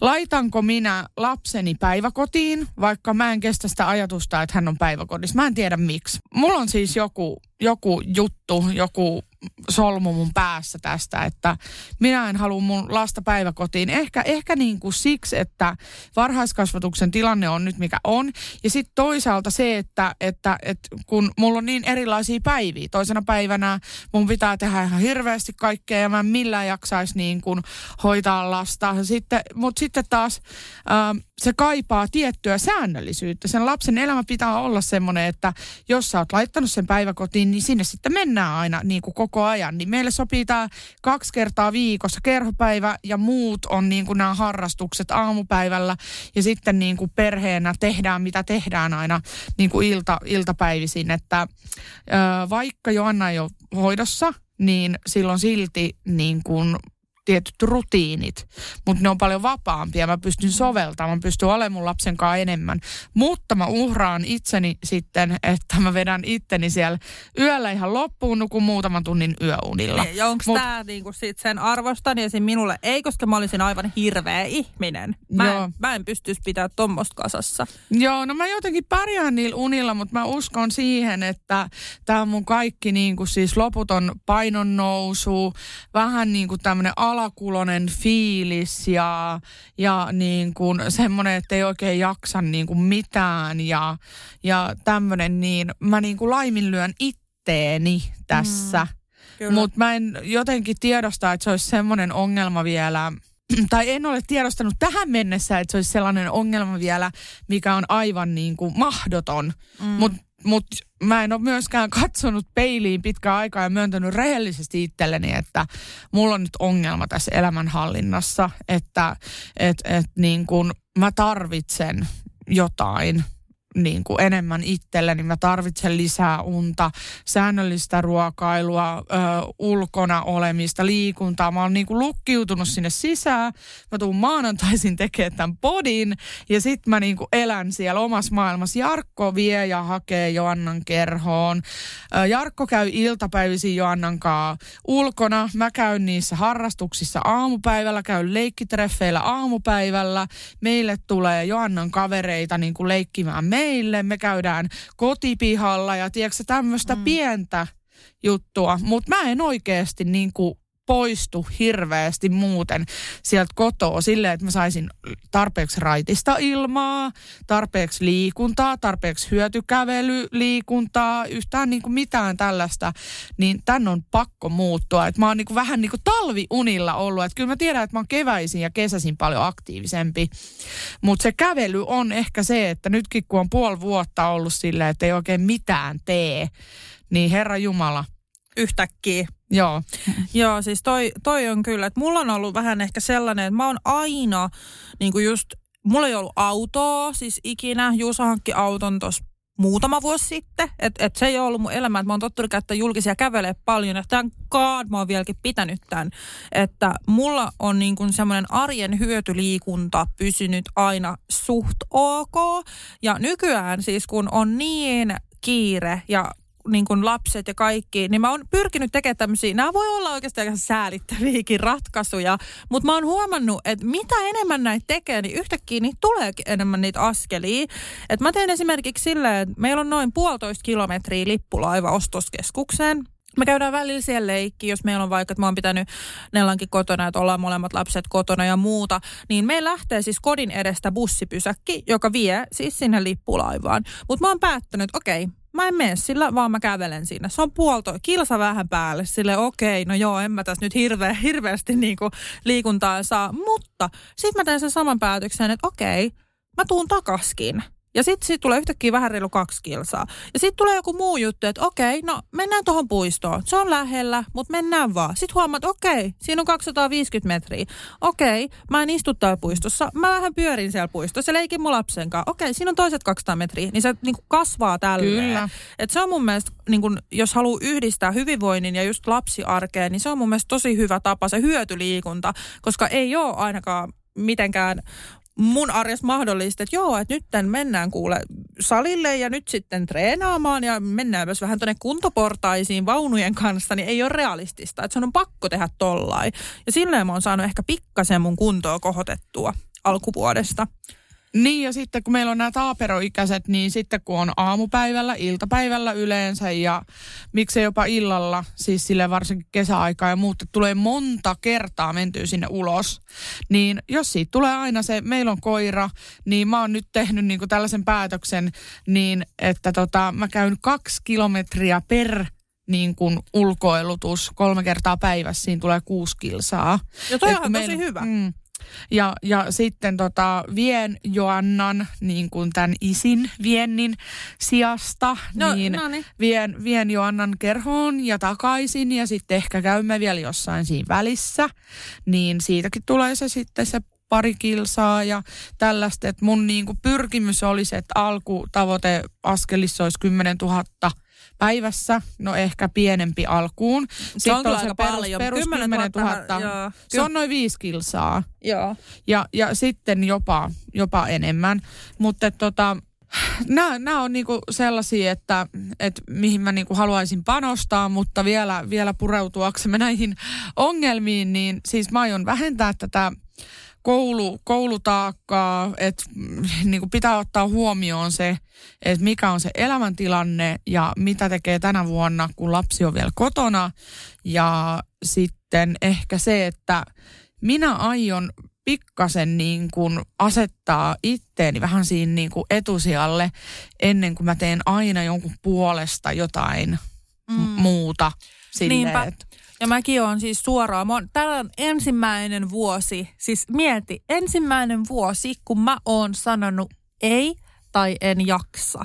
laitanko minä lapseni päiväkotiin, vaikka mä en kestä sitä ajatusta, että hän on päiväkodissa. Mä en tiedä miksi. Mulla on siis joku, joku juttu, joku solmu mun päässä tästä, että minä en halua mun lasta päiväkotiin. Ehkä, ehkä niin kuin siksi, että varhaiskasvatuksen tilanne on nyt mikä on. Ja sitten toisaalta se, että, että, että kun mulla on niin erilaisia päiviä. Toisena päivänä mun pitää tehdä ihan hirveästi kaikkea ja mä en millään jaksaisi niin kuin hoitaa lasta. Sitten, mutta sitten taas äh, se kaipaa tiettyä säännöllisyyttä. Sen lapsen elämä pitää olla semmoinen, että jos sä oot laittanut sen päiväkotiin, niin sinne sitten mennään aina niin kuin koko ajan. Niin meille sopii tämä kaksi kertaa viikossa kerhopäivä ja muut on niin kuin nämä harrastukset aamupäivällä. Ja sitten niin kuin perheenä tehdään mitä tehdään aina niin kuin ilta, iltapäivisin. Että ö, vaikka Joanna ei ole hoidossa, niin silloin silti niin kuin tietyt rutiinit, mutta ne on paljon vapaampia. Mä pystyn soveltamaan, mä pystyn olemaan mun lapsen kanssa enemmän. Mutta mä uhraan itseni sitten, että mä vedän itteni siellä yöllä ihan loppuun, nukun muutaman tunnin yöunilla. Niin, ja onko Mut, tämä niinku sit sen arvostan ja sen minulle ei, koska mä olisin aivan hirveä ihminen. Mä, joo. en, mä en pystyisi pitää tuommoista kasassa. Joo, no mä jotenkin pärjään niillä unilla, mutta mä uskon siihen, että tämä mun kaikki niinku siis loputon painon nousu, vähän niin kuin tämmöinen al- alakulonen fiilis ja, ja niin kuin semmoinen, että ei oikein jaksa niin kuin mitään ja, ja tämmöinen, niin mä niin kuin laiminlyön itteeni tässä. Mm, Mutta mä en jotenkin tiedosta, että se olisi semmoinen ongelma vielä, tai en ole tiedostanut tähän mennessä, että se olisi sellainen ongelma vielä, mikä on aivan niin kuin mahdoton. Mm. Mutta mutta mä en ole myöskään katsonut peiliin pitkään aikaa ja myöntänyt rehellisesti itselleni, että mulla on nyt ongelma tässä elämänhallinnassa, että et, et niin kun mä tarvitsen jotain niin kuin enemmän itselleni. Mä tarvitsen lisää unta, säännöllistä ruokailua, ö, ulkona olemista, liikuntaa. Mä oon niin kuin lukkiutunut sinne sisään. Mä tuun maanantaisin tekemään tämän podin ja sit mä niin kuin elän siellä omassa maailmassa. Jarkko vie ja hakee Joannan kerhoon. Ö, Jarkko käy iltapäivisin Joannan kanssa ulkona. Mä käyn niissä harrastuksissa aamupäivällä, käyn leikkitreffeillä aamupäivällä. Meille tulee Joannan kavereita niin kuin leikkimään meille. Me käydään kotipihalla ja tiedätkö tämmöistä mm. pientä juttua. Mutta mä en oikeasti niin kuin poistu hirveästi muuten sieltä kotoa silleen, että mä saisin tarpeeksi raitista ilmaa, tarpeeksi liikuntaa, tarpeeksi hyötykävelyliikuntaa, yhtään niin kuin mitään tällaista, niin tän on pakko muuttua. Että mä oon niin kuin vähän niin kuin talviunilla ollut, että kyllä mä tiedän, että mä oon keväisin ja kesäisin paljon aktiivisempi, mutta se kävely on ehkä se, että nytkin kun on puoli vuotta ollut silleen, että ei oikein mitään tee, niin Herra Jumala, Yhtäkkiä. Joo, Joo, siis toi, toi on kyllä, että mulla on ollut vähän ehkä sellainen, että mä oon aina niin kuin just, mulla ei ollut autoa siis ikinä. Juuso hankki auton tuossa muutama vuosi sitten. Että et se ei ole ollut mun elämä, että mä oon tottunut käyttää julkisia kävelee paljon. Ja tämän God mä oon vieläkin pitänyt tämän. Että mulla on niin kuin semmoinen arjen hyötyliikunta pysynyt aina suht ok. Ja nykyään siis kun on niin kiire ja niin kuin lapset ja kaikki, niin mä oon pyrkinyt tekemään tämmöisiä, nämä voi olla oikeastaan ihan säälittäviäkin ratkaisuja, mutta mä oon huomannut, että mitä enemmän näitä tekee, niin yhtäkkiä niitä tuleekin enemmän niitä askelia. Et mä teen esimerkiksi silleen, että meillä on noin puolitoista kilometriä lippulaiva ostoskeskukseen, me käydään välillä siellä leikki, jos meillä on vaikka, että mä oon pitänyt Nellankin kotona, että ollaan molemmat lapset kotona ja muuta, niin me lähtee siis kodin edestä bussipysäkki, joka vie siis sinne lippulaivaan. Mutta mä oon päättänyt, okei, mä en mene sillä, vaan mä kävelen sinne. Se on puolto, kilsa vähän päälle, sille okei, no joo, en mä tässä nyt hirveä, hirveästi niinku liikuntaa saa, mutta sitten mä teen sen saman päätöksen, että okei, mä tuun takaskin. Ja sitten sit tulee yhtäkkiä vähän reilu kaksi kilsaa. Ja sitten tulee joku muu juttu, että okei, no mennään tuohon puistoon. Se on lähellä, mutta mennään vaan. Sitten huomaat, että okei, siinä on 250 metriä. Okei, mä en istu täällä puistossa. Mä vähän pyörin siellä puistossa ja leikin mun lapsen kanssa. Okei, siinä on toiset 200 metriä. Niin se niin kasvaa tälleen. Kyllä. Et se on mun mielestä, niin kun, jos haluaa yhdistää hyvinvoinnin ja just lapsiarkeen, niin se on mun mielestä tosi hyvä tapa, se hyötyliikunta. Koska ei ole ainakaan mitenkään mun arjessa mahdollista, että joo, että nyt mennään kuule salille ja nyt sitten treenaamaan ja mennään myös vähän tuonne kuntoportaisiin vaunujen kanssa, niin ei ole realistista. Että se on pakko tehdä tollain. Ja silleen mä oon saanut ehkä pikkasen mun kuntoa kohotettua alkuvuodesta. Niin ja sitten kun meillä on nämä taaperoikäiset, niin sitten kun on aamupäivällä, iltapäivällä yleensä ja miksei jopa illalla, siis sille varsinkin kesäaikaa ja muuta, tulee monta kertaa mentyä sinne ulos. Niin jos siitä tulee aina se, meillä on koira, niin mä oon nyt tehnyt niinku tällaisen päätöksen, niin että tota, mä käyn kaksi kilometriä per niin kuin ulkoilutus kolme kertaa päivässä, siinä tulee kuusi kilsaa. Ja toi Et on tosi hyvä. Mm, ja, ja sitten tota, vien Joannan niin kuin tämän isin viennin sijasta, No, niin no niin. vien, vien Joannan kerhoon ja takaisin ja sitten ehkä käymme vielä jossain siinä välissä, niin siitäkin tulee se sitten se pari kilsaa ja tällaista, että mun niin kuin pyrkimys olisi, että alkutavoite askelissa olisi 10 000 päivässä, no ehkä pienempi alkuun. Sitten on kyllä aika paljon, perus 10 000. 000, joo. Se on noin viisi kilsaa. Joo. Ja, ja sitten jopa, jopa enemmän. Mutta tota, nämä on niinku sellaisia, että, että mihin mä niinku haluaisin panostaa, mutta vielä, vielä pureutuaksemme näihin ongelmiin, niin siis mä aion vähentää tätä koulu, koulutaakkaa, että niin kuin pitää ottaa huomioon se, että mikä on se elämäntilanne ja mitä tekee tänä vuonna, kun lapsi on vielä kotona. Ja sitten ehkä se, että minä aion pikkasen niin kuin asettaa itteeni vähän siinä niin kuin etusijalle ennen kuin mä teen aina jonkun puolesta jotain mm. muuta. Silleen, Niinpä. että Ja mäkin on siis suoraan, mä oon, täällä on ensimmäinen vuosi, siis mieti, ensimmäinen vuosi, kun mä oon sanonut ei tai en jaksa.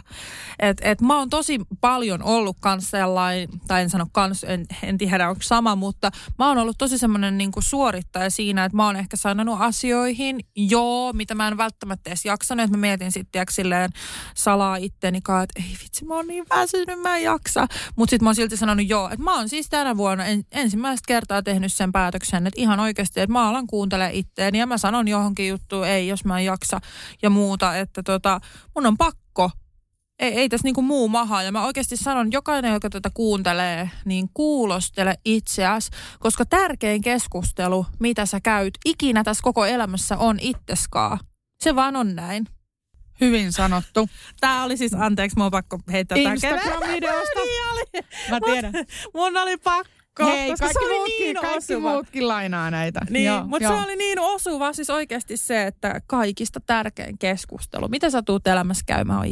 Et, et mä oon tosi paljon ollut kans sellainen, tai en sano kans, en, en tiedä onko sama, mutta mä oon ollut tosi semmoinen niinku suorittaja siinä, että mä oon ehkä sanonut asioihin, joo, mitä mä en välttämättä edes jaksanut, että mä mietin sitten silleen salaa itteni että ei vitsi, mä oon niin väsynyt, mä en jaksa. Mutta sitten mä oon silti sanonut joo, että mä oon siis tänä vuonna en, ensimmäistä kertaa tehnyt sen päätöksen, että ihan oikeasti, että mä alan kuuntelemaan itteeni ja mä sanon johonkin juttuun, ei jos mä en jaksa ja muuta, että tota, mun on pakko ei, ei tässä niinku muu maha. Ja mä oikeasti sanon, jokainen, joka tätä kuuntelee, niin kuulostele itseäsi, koska tärkein keskustelu, mitä sä käyt ikinä tässä koko elämässä on itseskaan. Se vaan on näin. Hyvin sanottu. Tää oli siis, anteeksi, mun on pakko heittää tämän Instagram-videosta. niin oli. Mä tiedän. Mun, mun oli pakko. Hei, koska kaikki, se oli muutkin, niin kaikki osuva. muutkin lainaa näitä. Niin, Joo, mutta joo. se oli niin osuva siis oikeasti se, että kaikista tärkein keskustelu. Mitä sä tuut elämässä käymään on.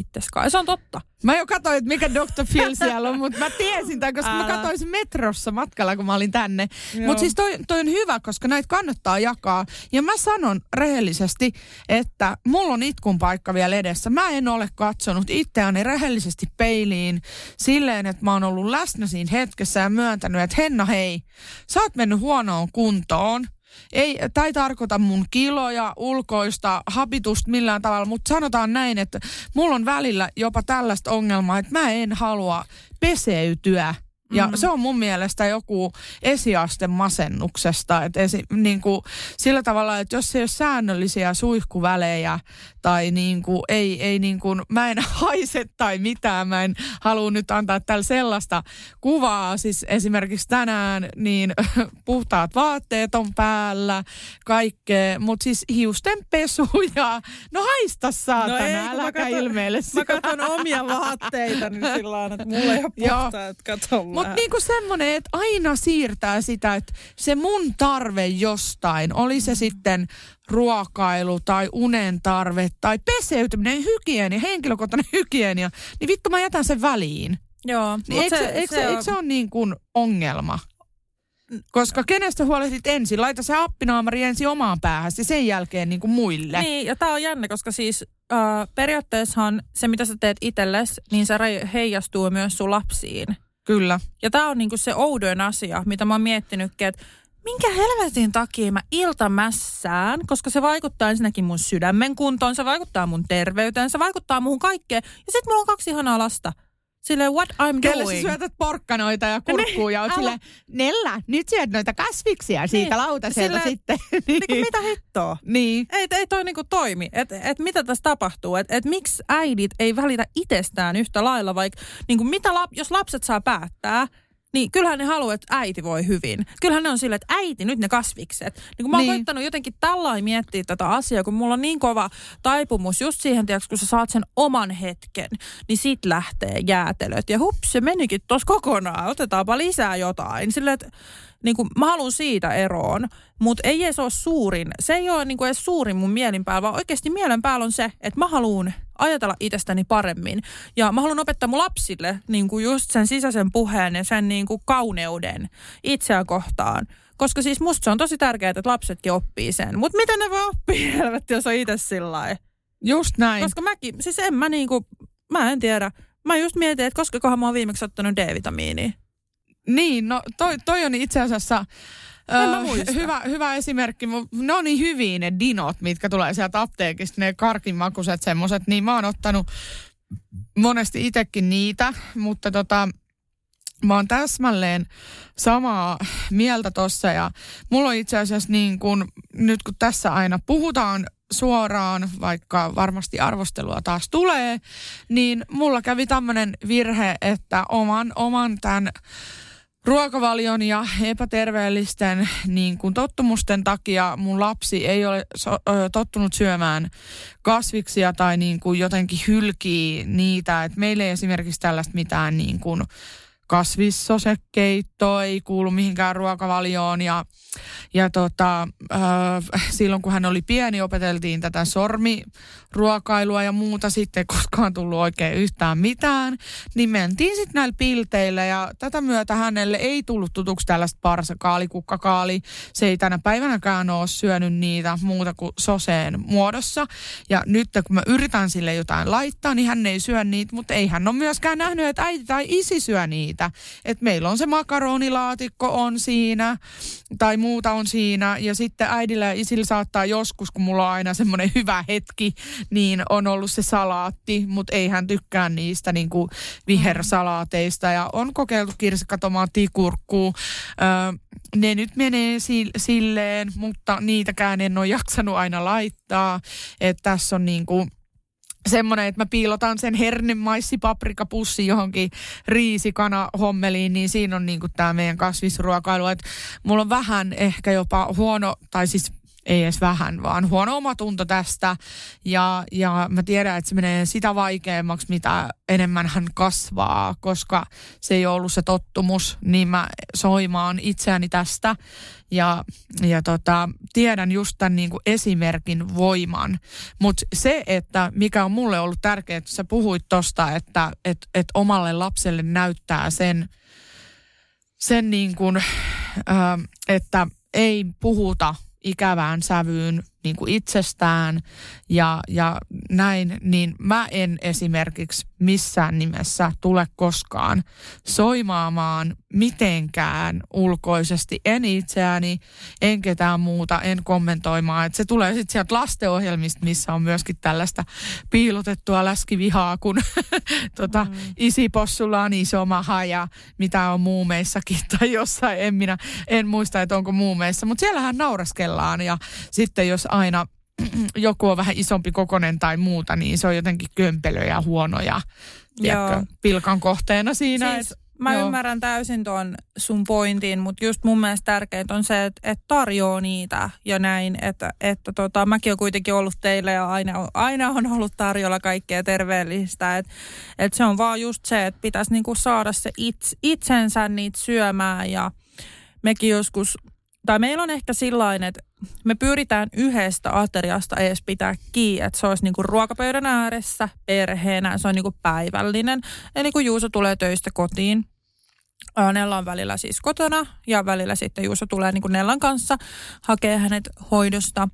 Ja se on totta. Mä jo katsoin, että mikä Dr. Phil siellä on, mutta mä tiesin tämän, koska mä Älä. katsoin sen metrossa matkalla, kun mä olin tänne. Mutta siis toi, toi on hyvä, koska näitä kannattaa jakaa. Ja mä sanon rehellisesti, että mulla on itkun paikka vielä edessä. Mä en ole katsonut itseäni rehellisesti peiliin silleen, että mä oon ollut läsnä siinä hetkessä ja myöntänyt, että Henna hei, sä oot mennyt huonoon kuntoon. Ei, tämä ei tarkoita mun kiloja, ulkoista habitusta millään tavalla, mutta sanotaan näin, että mulla on välillä jopa tällaista ongelmaa, että mä en halua peseytyä. Ja mm-hmm. se on mun mielestä joku esiaste masennuksesta. Että esi, niin kuin, sillä tavalla, että jos ei ole säännöllisiä suihkuvälejä tai niin kuin, ei, ei niin kuin, mä en haise tai mitään, mä en halua nyt antaa tällä sellaista kuvaa. Siis esimerkiksi tänään niin puhtaat vaatteet on päällä, kaikkea, mutta siis hiusten pesu ja no haista saatana, No ei, äläkä ilmeile Mä katson omia vaatteita niin sillä lailla, että mulla ei ole puhtaat, kato Mutta niinku semmoinen, että aina siirtää sitä, että se mun tarve jostain, oli se sitten ruokailu tai unen tarve tai peseytyminen, hygienia, henkilökohtainen hygienia, niin vittu mä jätän sen väliin. Joo, Niin eikö, se, eikö, se, eikö se ole niin kuin ongelma? Koska kenestä huolehdit ensin? Laita se appinaamari ensin omaan päähän ja sen jälkeen niin kuin muille. Niin, ja tämä on jännä, koska siis äh, periaatteessahan se, mitä sä teet itsellesi, niin se heijastuu myös sun lapsiin. Kyllä. Ja tämä on niinku se oudoin asia, mitä mä oon miettinytkin, että minkä helvetin takia mä iltamässään, koska se vaikuttaa ensinnäkin mun sydämen kuntoon, se vaikuttaa mun terveyteen, se vaikuttaa muuhun kaikkeen. Ja sitten mulla on kaksi ihanaa lasta. Silleen, what I'm Kelle sä doing? syötät porkkanoita ja kurkkuu ja oot silleen, Nella, nyt syöt noita kasviksia siitä Niin, lautaselta silleen- sitten. Niinku, mitä hittoa? Niin. Ei, ei toi niinku toimi. Että et mitä tässä tapahtuu? Että et miksi äidit ei välitä itsestään yhtä lailla, vaikka niinku mitä lap, jos lapset saa päättää, niin kyllähän ne haluaa, että äiti voi hyvin. Kyllähän ne on silleen, että äiti, nyt ne kasvikset. Niin kun mä oon Niin. koittanut jotenkin tällainen miettiä tätä asiaa, kun mulla on niin kova taipumus just siihen, tiiäks, kun sä saat sen oman hetken, niin sit lähtee jäätelöt. Ja hups, se menikin tuossa kokonaan. Otetaanpa lisää jotain. Silleen, että niin kuin, mä haluan siitä eroon, mutta ei edes ole suurin. Se ei ole niin kuin edes suurin mun mielin päällä, vaan oikeasti mielen päällä on se, että mä haluan ajatella itsestäni paremmin. Ja mä haluan opettaa mun lapsille niin kuin just sen sisäisen puheen ja sen niin kuin kauneuden itseään kohtaan. Koska siis musta se on tosi tärkeää, että lapsetkin oppii sen. Mutta miten ne voi oppia, helvetti, jos on itse sillä? Just näin. Koska mäkin, siis en mä niinku, mä en tiedä. Mä just mietin, että koska mä oon viimeksi ottanut D-vitamiinia. Niin, no toi, toi on itse asiassa Hyvä, hyvä esimerkki. Ne on niin hyviä ne dinot, mitkä tulee sieltä apteekista, ne karkinmakuiset semmoset, niin mä oon ottanut monesti itsekin niitä, mutta tota, mä oon täsmälleen samaa mieltä tossa. Ja mulla on itse asiassa niin kun, nyt kun tässä aina puhutaan suoraan, vaikka varmasti arvostelua taas tulee, niin mulla kävi tämmöinen virhe, että oman, oman tämän ruokavalion ja epäterveellisten niin kuin tottumusten takia mun lapsi ei ole so, ö, tottunut syömään kasviksia tai niin kuin jotenkin hylkii niitä. Et meillä ei esimerkiksi tällaista mitään niin kuin kasvissosekeitto, ei kuulu mihinkään ruokavalioon ja, ja tota, äh, silloin kun hän oli pieni, opeteltiin tätä sormiruokailua ja muuta sitten, koska on tullut oikein yhtään mitään, niin mentiin sitten näillä pilteillä ja tätä myötä hänelle ei tullut tutuksi tällaista parsakaali, kukkakaali. Se ei tänä päivänäkään ole syönyt niitä muuta kuin soseen muodossa. Ja nyt kun mä yritän sille jotain laittaa, niin hän ei syö niitä, mutta ei hän ole myöskään nähnyt, että äiti tai isi syö niitä. Että meillä on se makaronilaatikko on siinä tai muuta on siinä. Ja sitten äidillä ja isillä saattaa joskus, kun mulla on aina semmoinen hyvä hetki, niin on ollut se salaatti, mutta ei hän tykkää niistä niin kuin vihersalaateista. Ja on kokeiltu kirsikka, tomaattia, kurkkuu. Öö, ne nyt menee silleen, mutta niitäkään en ole jaksanut aina laittaa. Että tässä on niin kuin semmoinen, että mä piilotan sen hernemaissi paprikapussi johonkin riisikana hommeliin, niin siinä on niinku tämä meidän kasvisruokailu. Et mulla on vähän ehkä jopa huono, tai siis ei edes vähän, vaan huono omatunto tästä. Ja, ja mä tiedän, että se menee sitä vaikeammaksi, mitä enemmän hän kasvaa, koska se ei ollut se tottumus, niin mä soimaan itseäni tästä. Ja, ja tota, tiedän just tämän niin kuin esimerkin voiman. Mutta se, että mikä on mulle ollut tärkeää, että sä puhuit tosta, että et, et omalle lapselle näyttää sen, sen niin kuin, äh, että ei puhuta ikävään sävyyn niin kuin itsestään ja, ja näin, niin mä en esimerkiksi missään nimessä tule koskaan soimaamaan mitenkään ulkoisesti, en itseäni, en ketään muuta, en kommentoimaan. Et se tulee sitten sieltä lastenohjelmista, missä on myöskin tällaista piilotettua läskivihaa, kun tota, mm. isipossulla on iso maha ja mitä on muumeissakin tai jossain, en minä, en muista, että onko muumeissa, mutta siellähän nauraskellaan ja sitten jos aina joku on vähän isompi kokonen tai muuta, niin se on jotenkin kömpelö ja huono ja tiedätkö, pilkan kohteena siinä. Siis, et, mä joo. ymmärrän täysin tuon sun pointin, mutta just mun mielestä tärkeintä on se, että, että tarjoaa niitä ja näin. Että, että tota, mäkin olen kuitenkin ollut teille ja aina, aina on ollut tarjolla kaikkea terveellistä. Että, että se on vaan just se, että pitäisi niinku saada se its, itsensä niitä syömään ja mekin joskus tai meillä on ehkä sillain, että me pyritään yhdestä ateriasta edes pitää kiinni, että se olisi niinku ruokapöydän ääressä perheenä, se on niinku päivällinen. Eli kun Juuso tulee töistä kotiin, Nella on välillä siis kotona ja välillä sitten Juuso tulee niin kuin Nellan kanssa, hakee hänet hoidosta.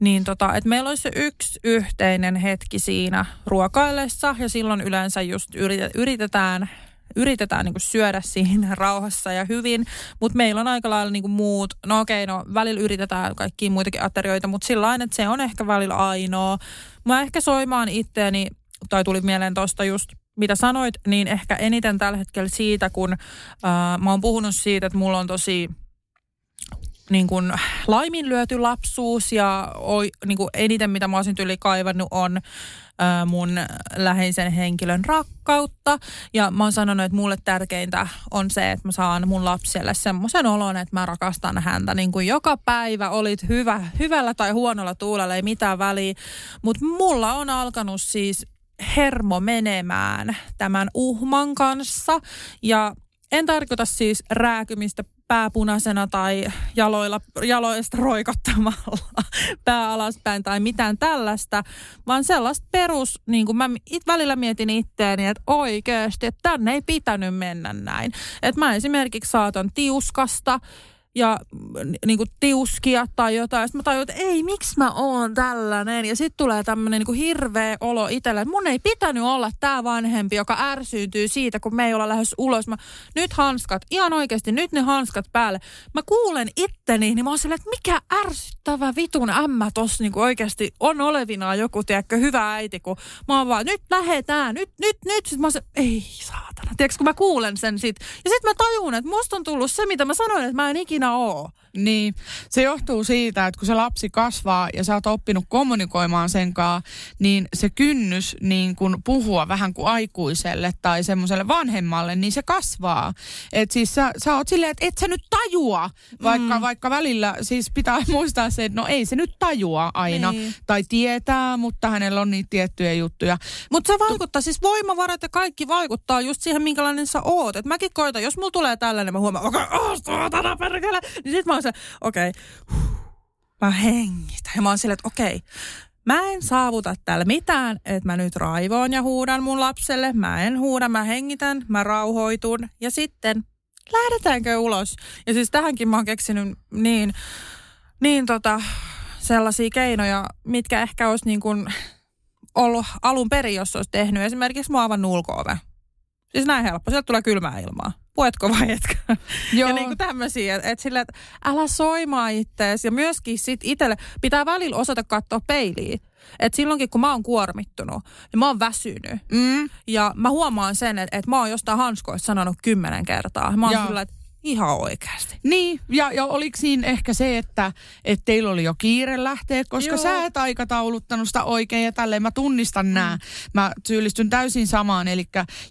Niin tota, että meillä olisi se yksi yhteinen hetki siinä ruokaillessa ja silloin yleensä just yritetään yritetään niin kuin syödä siinä rauhassa ja hyvin, mutta meillä on aika lailla niin kuin muut, no okei, no välillä yritetään kaikkia muitakin aterioita, mutta sillä että se on ehkä välillä ainoa. Mä ehkä soimaan itteeni, tai tuli mieleen tuosta just mitä sanoit, niin ehkä eniten tällä hetkellä siitä, kun äh, mä oon puhunut siitä, että mulla on tosi niin kuin laiminlyöty lapsuus ja oi, niin kuin eniten mitä mä olisin tyyli kaivannut on mun läheisen henkilön rakkautta. Ja mä oon sanonut, että mulle tärkeintä on se, että mä saan mun lapselle semmoisen olon, että mä rakastan häntä. Niin kuin joka päivä olit hyvä, hyvällä tai huonolla tuulella, ei mitään väliä. Mutta mulla on alkanut siis hermo menemään tämän uhman kanssa. Ja en tarkoita siis rääkymistä pääpunaisena tai jaloilla, jaloista roikottamalla pää alaspäin tai mitään tällaista, vaan sellaista perus, niin kuin mä it, välillä mietin itteeni, että oikeasti, että tänne ei pitänyt mennä näin. Että mä esimerkiksi saatan tiuskasta ja niin kuin tiuskia tai jotain. Sitten mä tajuin, että ei, miksi mä oon tällainen. Ja sitten tulee tämmöinen niin hirveä olo itselle, mun ei pitänyt olla tämä vanhempi, joka ärsyyntyy siitä, kun me ei olla lähes ulos. Mä, nyt hanskat, ihan oikeasti, nyt ne hanskat päälle. Mä kuulen itteni, niin mä oon silleen, että mikä ärsyttävä vitun ämmä tossa niin kuin oikeasti on olevinaan joku, tiedätkö, hyvä äiti, kun mä oon vaan, nyt lähetään, nyt, nyt, nyt. Sitten mä oon se, ei saatana. Tiedätkö, kun mä kuulen sen sit. Ja sitten mä tajun, että musta on tullut se, mitä mä sanoin, että mä en ikinä ikinä ole. Niin, se johtuu siitä, että kun se lapsi kasvaa ja sä oot oppinut kommunikoimaan sen kanssa, niin se kynnys niin kun puhua vähän kuin aikuiselle tai semmoiselle vanhemmalle, niin se kasvaa. Et siis sä, sä oot silleen, että et sä nyt tajua, vaikka, mm. vaikka välillä siis pitää muistaa se, että no ei se nyt tajua aina. Niin. Tai tietää, mutta hänellä on niitä tiettyjä juttuja. Mutta se vaikuttaa, siis voimavarat ja kaikki vaikuttaa just siihen, minkälainen sä oot. Et mäkin koitan, jos mulla tulee tällainen, mä huomaan, okei, okay, tänä perkele, niin sit mä oon se, okei, okay, mä hengitän. Ja mä oon silleen, että okei, okay, Mä en saavuta täällä mitään, että mä nyt raivoon ja huudan mun lapselle. Mä en huuda, mä hengitän, mä rauhoitun ja sitten lähdetäänkö ulos. Ja siis tähänkin mä oon keksinyt niin, niin tota, sellaisia keinoja, mitkä ehkä olisi niin kuin ollut alun perin, jos olisi tehnyt. Esimerkiksi avannut ulko Siis näin helppo. Sieltä tulee kylmää ilmaa. Puetko vai etkö? Joo. Ja niin kuin tämmöisiä, että et sille, että älä soimaa ittees. Ja myöskin sit itselle pitää välillä osata katsoa peiliin. Että silloinkin, kun mä oon kuormittunut, niin mä oon väsynyt. Mm. Ja mä huomaan sen, että, että mä oon jostain hanskoista sanonut kymmenen kertaa. Mä oon Joo. sillä, että ihan oikeasti. Niin, ja, ja oliko siinä ehkä se, että, että teillä oli jo kiire lähteä, koska Joo. sä et aikatauluttanut sitä oikein ja tälleen mä tunnistan mm. nämä. Mä syyllistyn täysin samaan, eli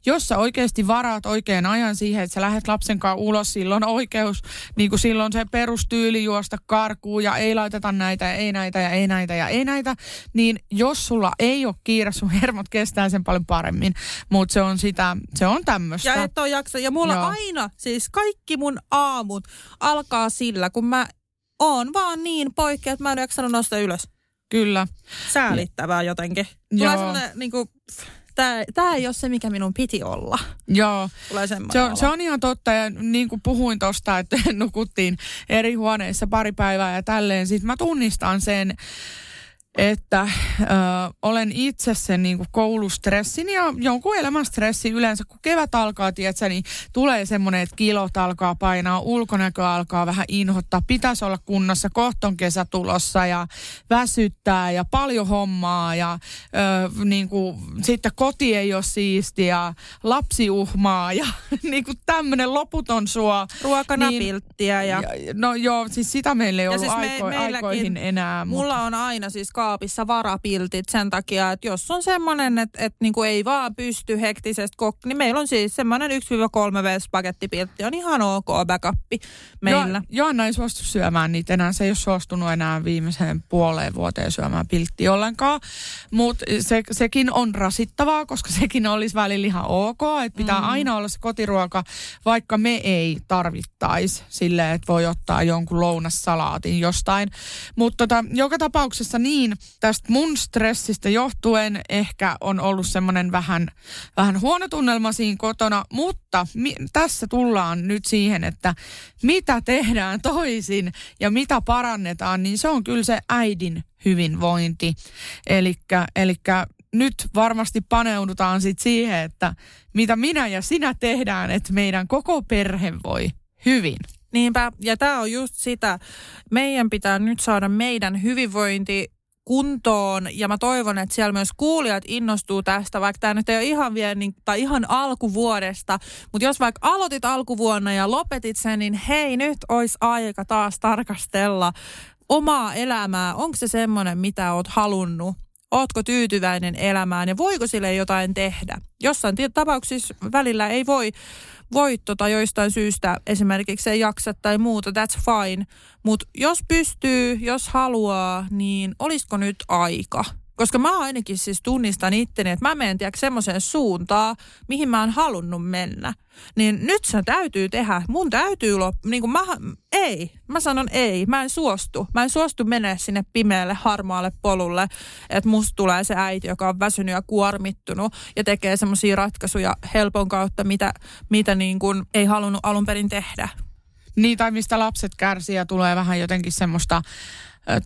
jos sä oikeasti varaat oikein ajan siihen, että sä lähdet lapsen kanssa ulos, silloin oikeus, niin kuin silloin se perustyyli juosta karkuun ja ei laiteta näitä ja ei näitä ja ei näitä ja ei näitä, niin jos sulla ei ole kiire, sun hermot kestää sen paljon paremmin, mutta se on sitä, se on tämmöistä. Ja et ole jaksa. Ja mulla Joo. aina, siis kaikki mun aamut alkaa sillä, kun mä oon vaan niin poikki, että mä en jaksanut nostaa ylös. Kyllä. Säälittävää jotenkin. Tulee semmoinen niinku, tää, tää ei ole se, mikä minun piti olla. Joo. Tulee Se on, se on ihan totta ja niin kuin puhuin tuosta, että nukuttiin eri huoneissa pari päivää ja tälleen. Sitten mä tunnistan sen, että ö, olen itse sen niin kuin koulustressin ja jonkun elämän stressi yleensä, kun kevät alkaa, tiedätkö, niin tulee semmoinen, että kilot alkaa painaa, ulkonäkö alkaa vähän inhottaa, pitäisi olla kunnossa, kohton kesä tulossa ja väsyttää ja paljon hommaa ja ö, niin kuin, sitten koti ei ole siisti ja lapsi uhmaa ja niin kuin tämmöinen loputon suo. Ruokanapilttiä ja... ja... No joo, siis sitä meillä ei Ja ollut siis me- aiko, meilläkin- aikoihin enää. mutta- Mulla on aina siis kaapissa varapiltit sen takia, että jos on semmoinen, että, että niinku ei vaan pysty hektisestä kok... Niin meillä on siis semmoinen 1-3 V-spagettipiltti on ihan ok backuppi meillä. Jo, Joanna ei suostu syömään niitä enää. Se ei ole suostunut enää viimeiseen puoleen vuoteen syömään pilttiä ollenkaan. Mutta se, sekin on rasittavaa, koska sekin olisi välillä ihan ok. Että pitää mm. aina olla se kotiruoka, vaikka me ei tarvittaisi silleen, että voi ottaa jonkun lounassalaatin jostain. Mutta tota, joka tapauksessa niin, tästä mun stressistä johtuen ehkä on ollut semmoinen vähän, vähän huono tunnelma siinä kotona, mutta mi- tässä tullaan nyt siihen, että mitä tehdään toisin ja mitä parannetaan, niin se on kyllä se äidin hyvinvointi. Eli nyt varmasti paneudutaan sit siihen, että mitä minä ja sinä tehdään, että meidän koko perhe voi hyvin. Niinpä, ja tämä on just sitä, meidän pitää nyt saada meidän hyvinvointi kuntoon, ja mä toivon, että siellä myös kuulijat innostuu tästä, vaikka tämä nyt ei ole ihan vielä, niin, tai ihan alkuvuodesta, mutta jos vaikka aloitit alkuvuonna ja lopetit sen, niin hei, nyt olisi aika taas tarkastella omaa elämää. Onko se semmoinen, mitä oot halunnut? Ootko tyytyväinen elämään ja voiko sille jotain tehdä? Jossain tapauksissa välillä ei voi, voi tota joistain syystä esimerkiksi ei jaksa tai muuta, that's fine. Mutta jos pystyy, jos haluaa, niin olisiko nyt aika? Koska mä ainakin siis tunnistan itteni, että mä menen tiedätkö semmoiseen suuntaan, mihin mä oon halunnut mennä. Niin nyt se täytyy tehdä. Mun täytyy lop... Niin kuin mä... Ei. Mä sanon ei. Mä en suostu. Mä en suostu mennä sinne pimeälle harmaalle polulle, että musta tulee se äiti, joka on väsynyt ja kuormittunut ja tekee semmoisia ratkaisuja helpon kautta, mitä, mitä niin kuin ei halunnut alun perin tehdä. Niin, tai mistä lapset kärsii ja tulee vähän jotenkin semmoista,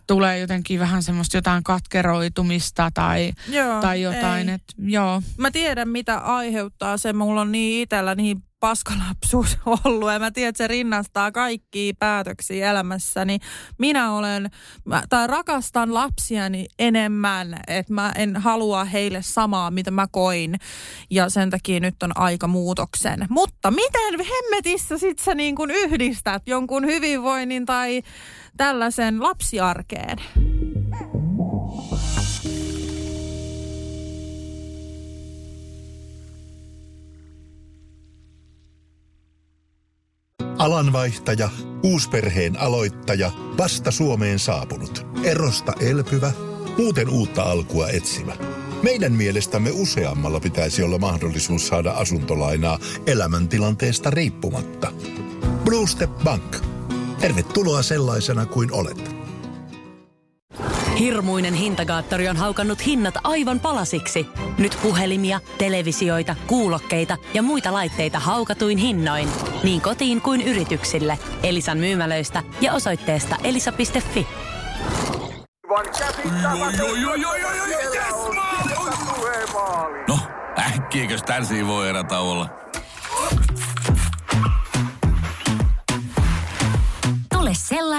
tulee jotenkin vähän semmoista jotain katkeroitumista tai, Joo, tai jotain, ei. että joo. Mä tiedän, mitä aiheuttaa se. Mulla on niin itsellä niin paskalapsuus ollut ja mä tiedän, että se rinnastaa kaikkia päätöksiä elämässäni. Minä olen, mä, tai rakastan lapsiani enemmän, että mä en halua heille samaa, mitä mä koin ja sen takia nyt on aika muutoksen. Mutta miten hemmetissä sit sä niin kuin yhdistät jonkun hyvinvoinnin tai tällaisen lapsiarkeen? Alanvaihtaja, uusperheen aloittaja, vasta Suomeen saapunut, erosta elpyvä, muuten uutta alkua etsimä. Meidän mielestämme useammalla pitäisi olla mahdollisuus saada asuntolainaa elämäntilanteesta riippumatta. Blue Step Bank. Tervetuloa sellaisena kuin olet. Hirmuinen hintakaattori on haukannut hinnat aivan palasiksi. Nyt puhelimia, televisioita, kuulokkeita ja muita laitteita haukatuin hinnoin. Niin kotiin kuin yrityksille. Elisan myymälöistä ja osoitteesta elisa.fi. No, äkkiäkös tän voi erä olla?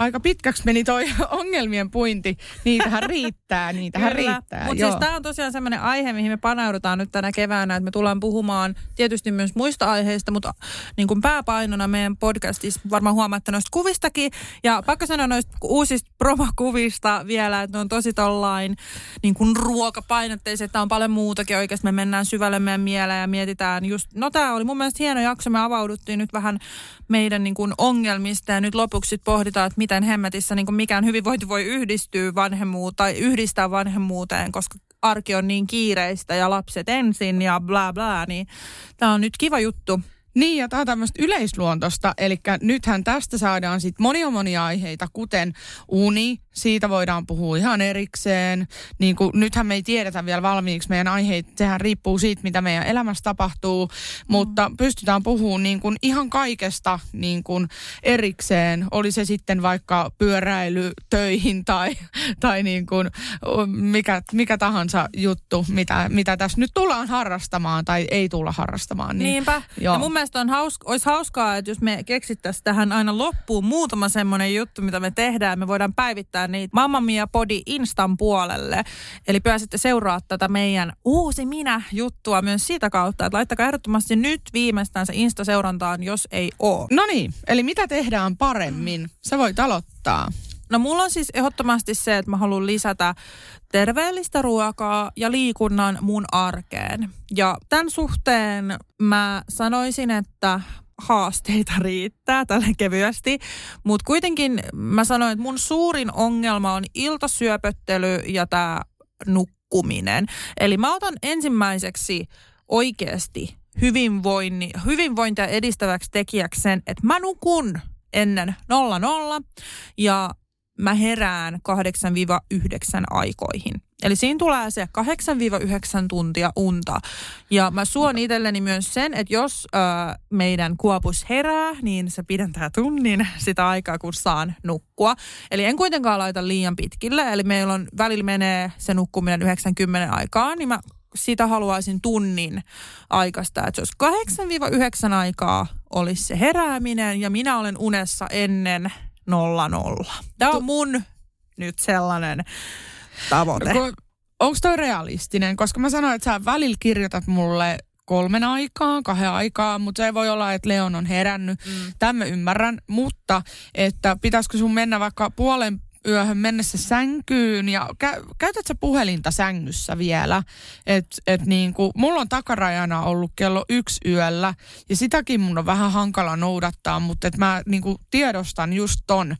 Aika pitkäksi meni toi ongelmien puinti. Niitähän riittää, niitähän Kyllä. riittää. Mutta siis tämä on tosiaan sellainen aihe, mihin me paneudutaan nyt tänä keväänä, että me tullaan puhumaan tietysti myös muista aiheista, mutta niin kuin pääpainona meidän podcastissa varmaan huomaatte noista kuvistakin. Ja pakko sanoa noista uusista promokuvista vielä, että ne on tosi tollain niin kuin ruokapainotteiset, että on paljon muutakin oikeasti. Me mennään syvälle meidän mieleen ja mietitään just, no tämä oli mun mielestä hieno jakso, me avauduttiin nyt vähän meidän niin kuin ongelmista ja nyt lopuksi pohditaan, että miten hemmetissä niin mikään hyvinvointi voi yhdistyä vanhemmuuteen tai yhdistää vanhemmuuteen, koska arki on niin kiireistä ja lapset ensin ja bla bla, niin tämä on nyt kiva juttu. Niin, ja tämä on tämmöistä yleisluontosta, eli nythän tästä saadaan sitten monia monia aiheita, kuten uni, siitä voidaan puhua ihan erikseen. Niin kuin, nythän me ei tiedetä vielä valmiiksi meidän aiheita, sehän riippuu siitä, mitä meidän elämässä tapahtuu, mm. mutta pystytään puhumaan niin kuin ihan kaikesta niin kuin erikseen. Oli se sitten vaikka pyöräily töihin tai, tai niin kuin mikä, mikä tahansa juttu, mitä, mitä tässä nyt tullaan harrastamaan tai ei tulla harrastamaan. Niin, Niinpä. Joo. Ja mun mielestä on hauska, olisi hauskaa, että jos me keksittäisiin tähän aina loppuun muutama semmoinen juttu, mitä me tehdään, me voidaan päivittää niitä Mamma Mia Podi Instan puolelle. Eli pääsette seuraa tätä meidän uusi minä-juttua myös siitä kautta, että laittakaa ehdottomasti nyt viimeistään se Insta-seurantaan, jos ei ole. No niin, eli mitä tehdään paremmin? Sä voit aloittaa. No mulla on siis ehdottomasti se, että mä haluan lisätä terveellistä ruokaa ja liikunnan mun arkeen. Ja tämän suhteen mä sanoisin, että haasteita riittää tälle kevyesti, mutta kuitenkin mä sanoin, että mun suurin ongelma on iltasyöpöttely ja tämä nukkuminen. Eli mä otan ensimmäiseksi oikeasti hyvinvointi, hyvinvointia edistäväksi tekijäksi sen, että mä nukun ennen 00 ja mä herään 8-9 aikoihin. Eli siinä tulee se 8-9 tuntia unta. Ja mä suon itselleni myös sen, että jos ö, meidän kuopus herää, niin se pidentää tunnin sitä aikaa, kun saan nukkua. Eli en kuitenkaan laita liian pitkille. Eli meillä on välillä menee se nukkuminen 90 aikaa, niin mä sitä haluaisin tunnin aikaista. Että olisi 8-9 aikaa olisi se herääminen ja minä olen unessa ennen nolla nolla. Tämä on mun nyt sellainen tavoite. Onko toi realistinen? Koska mä sanoin, että sä välillä kirjoitat mulle kolmen aikaa, kahden aikaa, mutta se voi olla, että Leon on herännyt. Mm. Tämän ymmärrän, mutta että pitäisikö sun mennä vaikka puolen yöhön mennessä sänkyyn ja kä- käytät sä puhelinta sängyssä vielä? Että et niin kuin, mulla on takarajana ollut kello yksi yöllä ja sitäkin mun on vähän hankala noudattaa, mutta et mä niin kuin tiedostan just ton,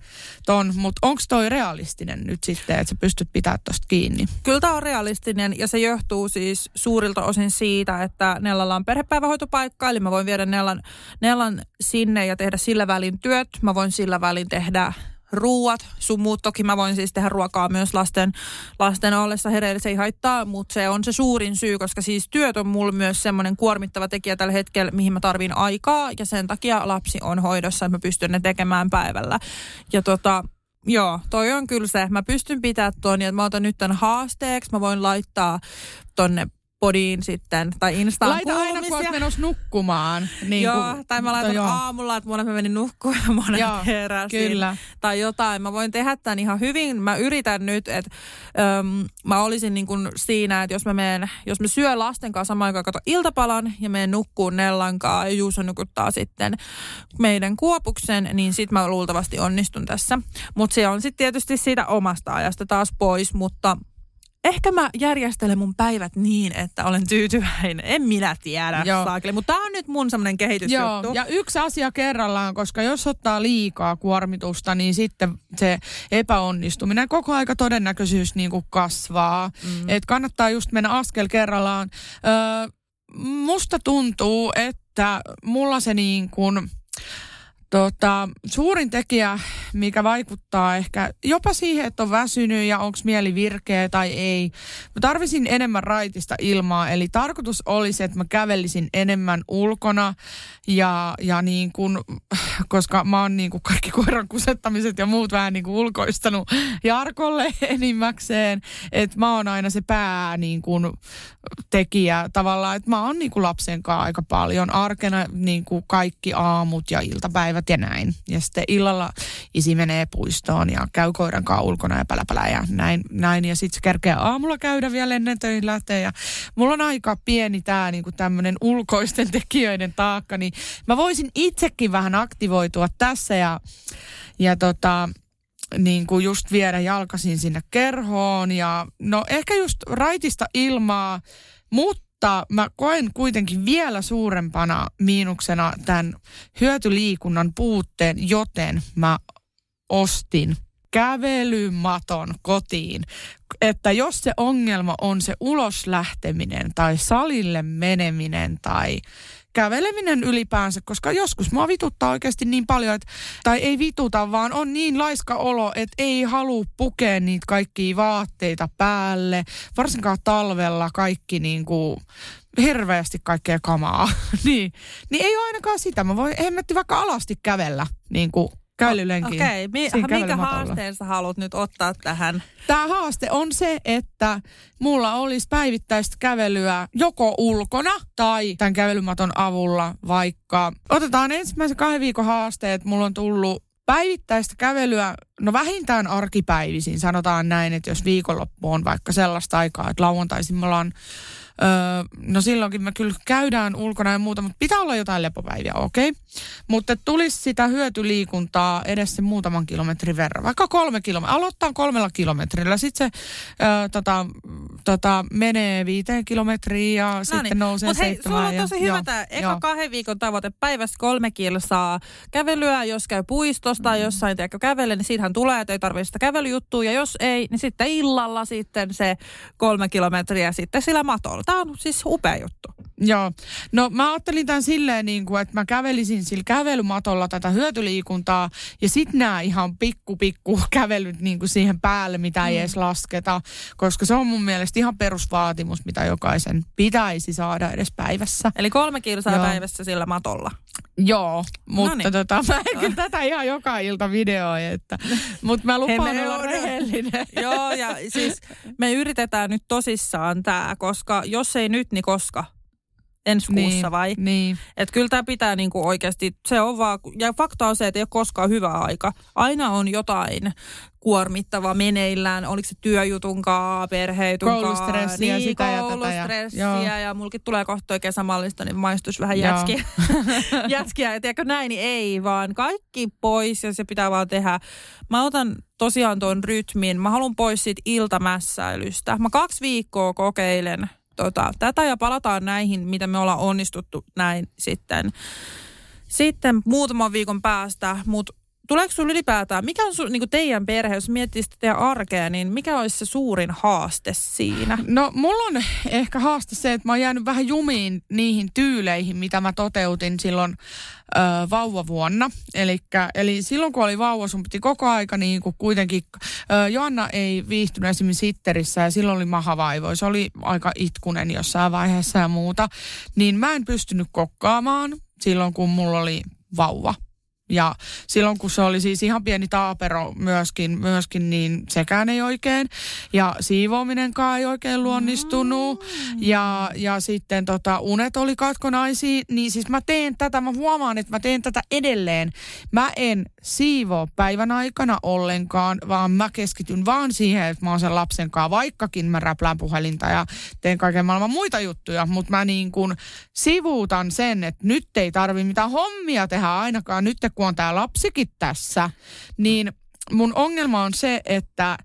ton mutta onko toi realistinen nyt sitten, että sä pystyt pitämään tosta kiinni? Kyllä tämä on realistinen ja se johtuu siis suurilta osin siitä, että Nellalla on perhepäivähoitopaikka, eli mä voin viedä Nellan, Nellan sinne ja tehdä sillä välin työt. Mä voin sillä välin tehdä ruuat, sun muut. Toki mä voin siis tehdä ruokaa myös lasten, lasten ollessa hereillä, se ei haittaa, mutta se on se suurin syy, koska siis työt on mulla myös semmoinen kuormittava tekijä tällä hetkellä, mihin mä tarvin aikaa ja sen takia lapsi on hoidossa, että mä pystyn ne tekemään päivällä. Ja tota, Joo, toi on kyllä se. Mä pystyn pitämään tuon, että mä otan nyt tämän haasteeksi. Mä voin laittaa tonne podiin sitten, tai Instaan Laita aina, kun olet menossa nukkumaan. Niin joo, kun, tai mä laitan joo. aamulla, että monet mä menin nukkumaan ja monet joo, heräsin. Kyllä. Tai jotain. Mä voin tehdä tämän ihan hyvin. Mä yritän nyt, että äm, mä olisin niin kuin siinä, että jos mä, meen, jos mä syön lasten kanssa samaan aikaan kato iltapalan ja menen nukkuun Nellankaa ja Juuso nukuttaa sitten meidän kuopuksen, niin sit mä luultavasti onnistun tässä. Mutta se on sitten tietysti siitä omasta ajasta taas pois, mutta – ehkä mä järjestelen mun päivät niin, että olen tyytyväinen. En minä tiedä, saakeli. Mutta tämä on nyt mun semmoinen kehitysjuttu. Joo, ja yksi asia kerrallaan, koska jos ottaa liikaa kuormitusta, niin sitten se epäonnistuminen, koko aika todennäköisyys niin kuin kasvaa. Mm. Et kannattaa just mennä askel kerrallaan. Öö, musta tuntuu, että mulla se niin kuin Tota, suurin tekijä, mikä vaikuttaa ehkä jopa siihen, että on väsynyt ja onko mieli virkeä tai ei. Mä tarvisin enemmän raitista ilmaa, eli tarkoitus olisi, että mä kävelisin enemmän ulkona ja, ja niin kuin, koska mä oon niin kuin kaikki koiran kusettamiset ja muut vähän niin ulkoistanut Jarkolle enimmäkseen, että mä oon aina se pää niin kuin tekijä tavallaan, että mä oon niin lapsen kanssa aika paljon arkena niin kaikki aamut ja iltapäivät päivät ja näin. Ja sitten illalla isi menee puistoon ja käy koiran kanssa ulkona ja päläpälä ja näin. näin. Ja sitten se kerkee aamulla käydä vielä ennen töihin lähteä. Ja mulla on aika pieni tämä niinku tämmöinen ulkoisten tekijöiden taakka, niin mä voisin itsekin vähän aktivoitua tässä ja, ja tota, niin kuin just viedä jalkasin sinne kerhoon ja no ehkä just raitista ilmaa, mutta mutta mä koen kuitenkin vielä suurempana miinuksena tämän hyötyliikunnan puutteen, joten mä ostin kävelymaton kotiin. Että jos se ongelma on se ulos lähteminen tai salille meneminen tai käveleminen ylipäänsä, koska joskus mua vituttaa oikeasti niin paljon, että, tai ei vituta, vaan on niin laiska olo, että ei halua pukea niitä kaikkia vaatteita päälle, varsinkaan talvella kaikki niin kuin, hirveästi kaikkea kamaa. niin, niin ei ole ainakaan sitä. Mä voin hemmetti vaikka alasti kävellä niin kuin kävelylenkiin. Okei, okay. Mi- minkä haasteen sä haluat nyt ottaa tähän? Tämä haaste on se, että mulla olisi päivittäistä kävelyä joko ulkona tai tämän kävelymaton avulla vaikka. Otetaan ensimmäisen kahden viikon haasteet. Mulla on tullut päivittäistä kävelyä, no vähintään arkipäivisin, sanotaan näin, että jos viikonloppu on vaikka sellaista aikaa, että lauantaisin me ollaan Öö, no silloinkin me kyllä käydään ulkona ja muuta, mutta pitää olla jotain lepopäiviä, okei. Okay. Mutta tulisi sitä hyötyliikuntaa edes se muutaman kilometrin verran, vaikka kolme kilometriä. Aloittaa kolmella kilometrillä, sitten se öö, tota, tota, menee viiteen kilometriin ja no sitten niin. nousee Mut hei, sulla on tosi ja, hyvä tämä eka joo. kahden viikon tavoite. Päivässä kolme kilsaa kävelyä, jos käy puistosta mm. jossain tiedätkö kävele, niin siitähän tulee, että ei tarvitse sitä kävelyjuttua. Ja jos ei, niin sitten illalla sitten se kolme kilometriä sitten sillä matolla tämä on siis upea juttu. Joo. No mä ajattelin tämän silleen, niin kuin, että mä kävelisin sillä kävelymatolla tätä hyötyliikuntaa ja sitten nämä ihan pikku pikku kävelyt niin kuin siihen päälle, mitä ei mm. edes lasketa, koska se on mun mielestä ihan perusvaatimus, mitä jokaisen pitäisi saada edes päivässä. Eli kolme kilsaa Joo. päivässä sillä matolla. Joo, mutta Noniin. tota, mä en kyllä tätä ihan joka ilta videoi, että, mutta mä lupaan olla rehellinen. Joo, ja siis me yritetään nyt tosissaan tämä, koska jos ei nyt, niin koska? Ensi niin, kuussa vai? Niin. Että kyllä tämä pitää niinku oikeasti, se on vaan, ja fakta on se, että ei ole koskaan hyvä aika. Aina on jotain kuormittava meneillään, oliko se työjutunkaan, perhejutun Koulustressiä, niin, sitä ja, tätä, ja, ja mulkin tulee kohta toi kesämallista, niin maistus vähän jätskiä. jätskiä, ja tiedätkö näin, niin ei, vaan kaikki pois ja se pitää vaan tehdä. Mä otan tosiaan tuon rytmin, mä haluan pois siitä iltamässäilystä. Mä kaksi viikkoa kokeilen tota, tätä ja palataan näihin, mitä me ollaan onnistuttu näin sitten, sitten muutaman viikon päästä, mutta tuleeko sinulla ylipäätään, mikä on sun, niin kuin teidän perhe, jos miettii sitä teidän arkea, niin mikä olisi se suurin haaste siinä? No mulla on ehkä haaste se, että mä oon jäänyt vähän jumiin niihin tyyleihin, mitä mä toteutin silloin ö, vauvavuonna. Elikkä, eli silloin kun oli vauva, sun piti koko aika niin kuin kuitenkin, ö, Joanna ei viihtynyt esimerkiksi sitterissä ja silloin oli mahavaivoja. Se oli aika itkunen jossain vaiheessa ja muuta. Niin mä en pystynyt kokkaamaan silloin, kun mulla oli vauva. Ja silloin kun se oli siis ihan pieni taapero myöskin, myöskin niin sekään ei oikein. Ja siivoaminenkaan ei oikein luonnistunut. Ja, ja sitten tota, unet oli katkonaisia. Niin siis mä teen tätä, mä huomaan, että mä teen tätä edelleen. Mä en siivoa päivän aikana ollenkaan, vaan mä keskityn vaan siihen, että mä oon sen lapsen kanssa. Vaikkakin mä räplään puhelinta ja teen kaiken maailman muita juttuja. Mutta mä niin kuin sivuutan sen, että nyt ei tarvi mitään hommia tehdä ainakaan. Nyt kun on tämä lapsikin tässä, niin mun ongelma on se, että,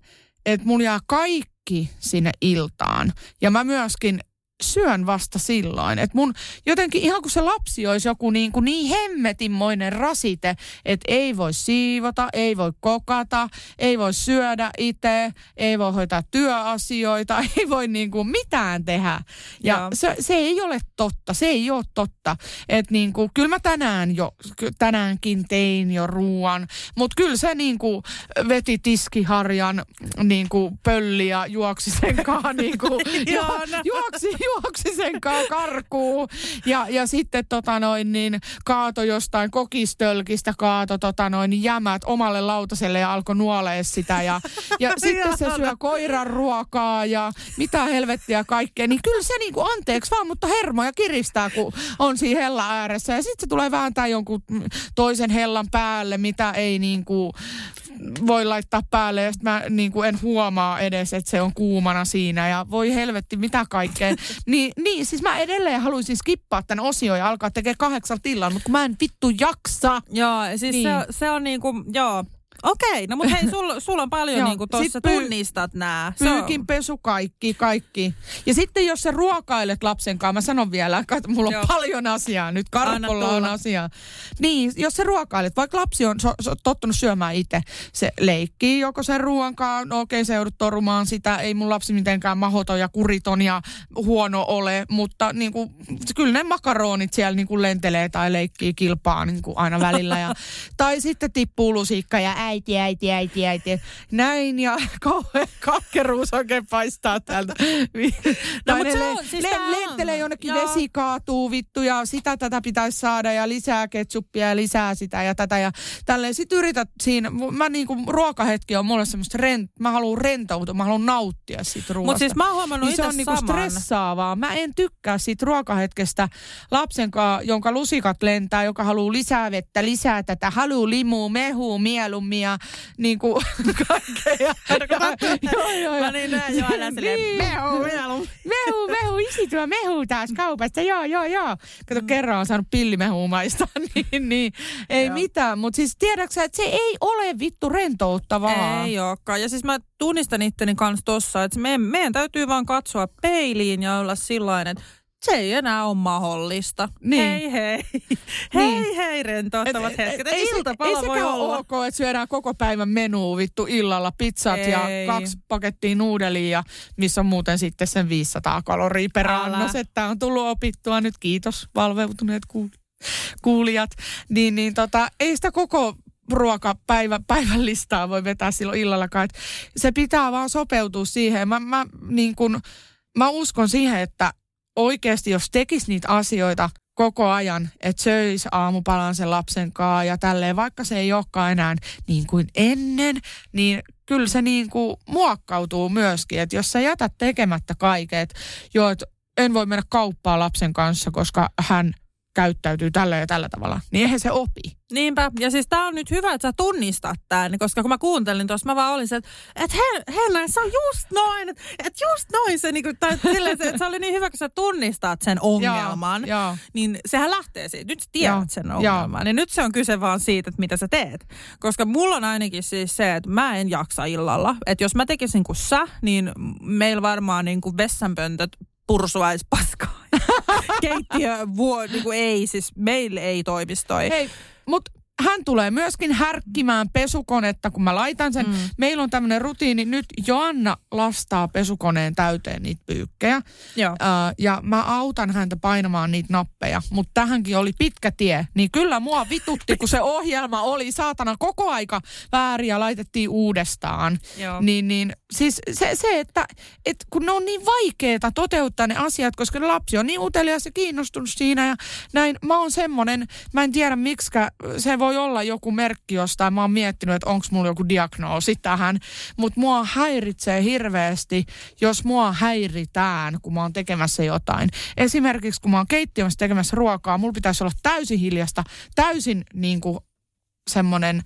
että mun jää kaikki sinne iltaan. Ja mä myöskin syön vasta silloin. Että mun jotenkin ihan kuin se lapsi olisi joku niin, kuin niin hemmetinmoinen rasite, että ei voi siivota, ei voi kokata, ei voi syödä itse, ei voi hoitaa työasioita, ei voi niin kuin mitään tehdä. Ja se, se ei ole totta, se ei ole totta. Että niin kuin, kyllä mä tänään jo, tänäänkin tein jo ruoan, mutta kyllä se niin kuin veti tiskiharjan niin kuin pölli ja juoksi sen kanssa niin kuin, juoksi, juoksi sen karkuun. Ja, ja sitten tota noin, niin kaato jostain kokistölkistä, kaato tota noin, jämät omalle lautaselle ja alkoi nuolee sitä. Ja, ja sitten se syö koiran ruokaa ja mitä helvettiä kaikkea. Niin kyllä se niinku anteeksi vaan, mutta hermoja kiristää, kun on siinä hella ääressä. Ja sitten se tulee vääntää jonkun toisen hellan päälle, mitä ei niinku voi laittaa päälle ja sitten mä niin kuin en huomaa edes, että se on kuumana siinä ja voi helvetti mitä kaikkea. Niin, niin siis mä edelleen haluaisin skippaa tämän osion ja alkaa tekemään kahdeksan tillan, mutta kun mä en vittu jaksa. Joo, siis niin. se, se on niin kuin, joo, Okei, no mutta hei, sulla sul on paljon niin kuin tuossa pyy- tunnistat nämä. Pyykinpesu, kaikki, kaikki. Ja sitten jos sä ruokailet lapsen kanssa, mä sanon vielä, että mulla on Joo. paljon asiaa, nyt Karpolla on asiaa. Niin, jos sä ruokailet, vaikka lapsi on so, so, tottunut syömään itse, se leikkii joko sen ruoan kanssa, no okei, se joudut torumaan sitä, ei mun lapsi mitenkään mahoton ja kuriton ja huono ole, mutta niin kuin, kyllä ne makaronit siellä niin kuin lentelee tai leikkii kilpaa niin kuin aina välillä. Ja, tai sitten tippuu lusikka ja äiti, äiti, äiti, äiti. Näin ja kauhean kakkeruus oikein paistaa täältä. no, mutta se on, siis le- lentelee jonnekin, Joo. vesi kaatuu vittu ja sitä tätä pitäisi saada ja lisää ketsuppia ja lisää sitä ja tätä ja tälleen. Sitten yrität siinä, mä niinku ruokahetki on mulle semmoista, rent, mä haluan rentoutua, mä haluan nauttia siitä ruoasta. Mutta siis mä oon huomannut niin se on niinku stressaavaa. Mä en tykkää siitä ruokahetkestä lapsen kanssa, jonka lusikat lentää, joka haluaa lisää vettä, lisää tätä, haluaa limuu, mehuu, mieluummin ja niin kuin kaikkea. joo, joo, Mä niin näen jo aina silleen, niin. mehu, mehu. Mehu, mehu, isi tuo mehu taas kaupasta, joo, joo, joo. Kato, mm. kerran on saanut pillimehua maista, niin, niin ei joo. mitään. Mutta siis tiedätkö että se ei ole vittu rentouttavaa. Ei olekaan. Ja siis mä tunnistan itteni kanssa tossa, että meidän, meidän täytyy vaan katsoa peiliin ja olla sillain, että se ei enää ole mahdollista. Niin. Hei hei. Hei niin. hei rentouttavat et, hetket. Ei, iltapala ei voi olla. ok, että syödään koko päivän menu vittu illalla pizzat ei. ja kaksi pakettia nuudelia, missä on muuten sitten sen 500 kaloria per annos. Että on tullut opittua nyt. Kiitos valveutuneet kuulijat. Niin, niin tota, ei sitä koko ruokapäivän päivän listaa voi vetää silloin illallakaan. Et se pitää vaan sopeutua siihen. Mä, mä, niin kun, mä uskon siihen, että oikeasti, jos tekisi niitä asioita koko ajan, että söisi aamupalan sen lapsen kanssa ja tälleen, vaikka se ei olekaan enää niin kuin ennen, niin kyllä se niin kuin muokkautuu myöskin, että jos sä jätät tekemättä kaiket, jo, että en voi mennä kauppaan lapsen kanssa, koska hän – käyttäytyy tällä ja tällä tavalla, niin eihän se opi. Niinpä, ja siis tää on nyt hyvä, että sä tunnistat tämän, koska kun mä kuuntelin tuossa, mä vaan olin se, että et he, Helena, se on just noin, että et just noin se, niinku, tai silleen, että se oli niin hyvä, kun sä tunnistat sen ongelman, ja, ja. niin sehän lähtee siitä, nyt sä tiedät ja, sen ongelman, ja. niin nyt se on kyse vaan siitä, että mitä sä teet. Koska mulla on ainakin siis se, että mä en jaksa illalla, että jos mä tekisin kuin sä, niin meillä varmaan niin kuin vessanpöntöt pursuaispaskaa. Keittiö vuo, niin kuin ei, siis meille ei toimistoi. Hei, mutta hän tulee myöskin härkkimään pesukonetta, kun mä laitan sen. Mm. Meillä on tämmöinen rutiini. Nyt Joanna lastaa pesukoneen täyteen niitä pyykkejä. Joo. Ö, ja mä autan häntä painamaan niitä nappeja. Mutta tähänkin oli pitkä tie. Niin kyllä mua vitutti, kun se ohjelma oli saatana koko aika väärin ja laitettiin uudestaan. Joo. Niin, niin siis se, se että, että kun ne on niin vaikeeta toteuttaa ne asiat, koska ne lapsi on niin utelias ja kiinnostunut siinä ja näin. Mä oon semmonen, mä en tiedä miksi se voi olla joku merkki jostain. Mä oon miettinyt, että onko mulla joku diagnoosi tähän. Mutta mua häiritsee hirveästi, jos mua häiritään, kun mä oon tekemässä jotain. Esimerkiksi kun mä oon keittiössä tekemässä ruokaa, mulla pitäisi olla täysin hiljasta, täysin niin kuin semmoinen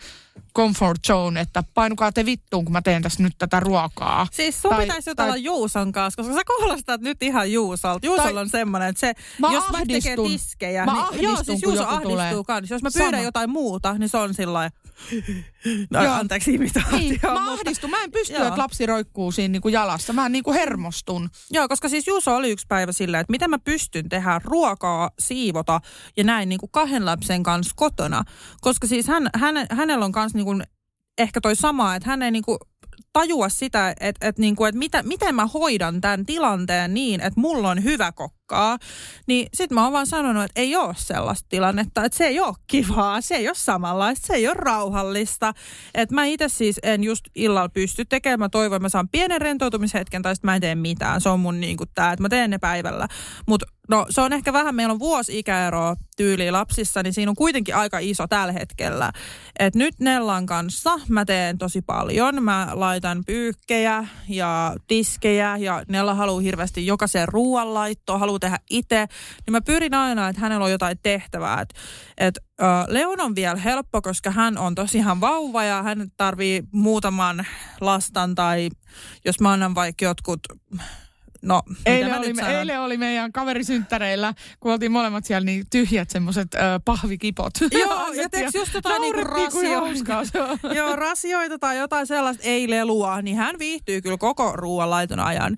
comfort zone, että painukaa te vittuun, kun mä teen tässä nyt tätä ruokaa. Siis sun Tai- pitäisi jutella tai- Juuson kanssa, koska sä kuulostat nyt ihan Juusolta. Juusolla Tai- on semmoinen, että se, Mä jos mä tekee ahdistun. tiskejä, Mä niin, joo, ahdistun, siis kun Juuso ahdistuu tulee. kans. Jos mä pyydän Sama. jotain muuta, niin se on sillä lailla, no, Joo. anteeksi imitaatio. Niin, mä mutta-. Mä en pysty, Joo. että lapsi roikkuu siinä niin kuin jalassa. Mä niin kuin hermostun. Joo, koska siis Juuso oli yksi päivä silleen, että miten mä pystyn tehdä ruokaa, siivota ja näin niin kuin kahden lapsen kanssa kotona. Koska siis hän, hän, hänellä on kanssa niin kuin ehkä toi sama, että hän ei niin kuin tajua sitä, että, että, niin kuin, että mitä, miten mä hoidan tämän tilanteen niin, että mulla on hyvä kokkaa. Niin sit mä oon vaan sanonut, että ei ole sellaista tilannetta, että se ei ole kivaa, se ei ole samanlaista, se ei ole rauhallista. Että mä itse siis en just illalla pysty tekemään, mä toivon, että mä saan pienen rentoutumishetken tai sitten mä en tee mitään. Se on mun niin kuin tää, että mä teen ne päivällä. Mutta no se on ehkä vähän, meillä on vuosi ikäeroa tyyliin lapsissa, niin siinä on kuitenkin aika iso tällä hetkellä. Et nyt Nellan kanssa mä teen tosi paljon. Mä laitan pyykkejä ja tiskejä ja Nella haluaa hirveästi jokaisen ruoanlaittoa, haluaa tehdä itse. Niin mä pyrin aina, että hänellä on jotain tehtävää. Et, et, ö, Leon on vielä helppo, koska hän on tosiaan vauva ja hän tarvii muutaman lastan tai jos mä annan vaikka jotkut No, Eilen oli, me, eilen oli meidän kaverisynttäreillä, kun oltiin molemmat siellä, niin tyhjät semmoiset äh, pahvikipot. Joo, ja teeks just jotain niinku on. Joo, rasioita tai jotain sellaista ei lelua, niin hän viihtyy kyllä koko ruoanlaiton ajan.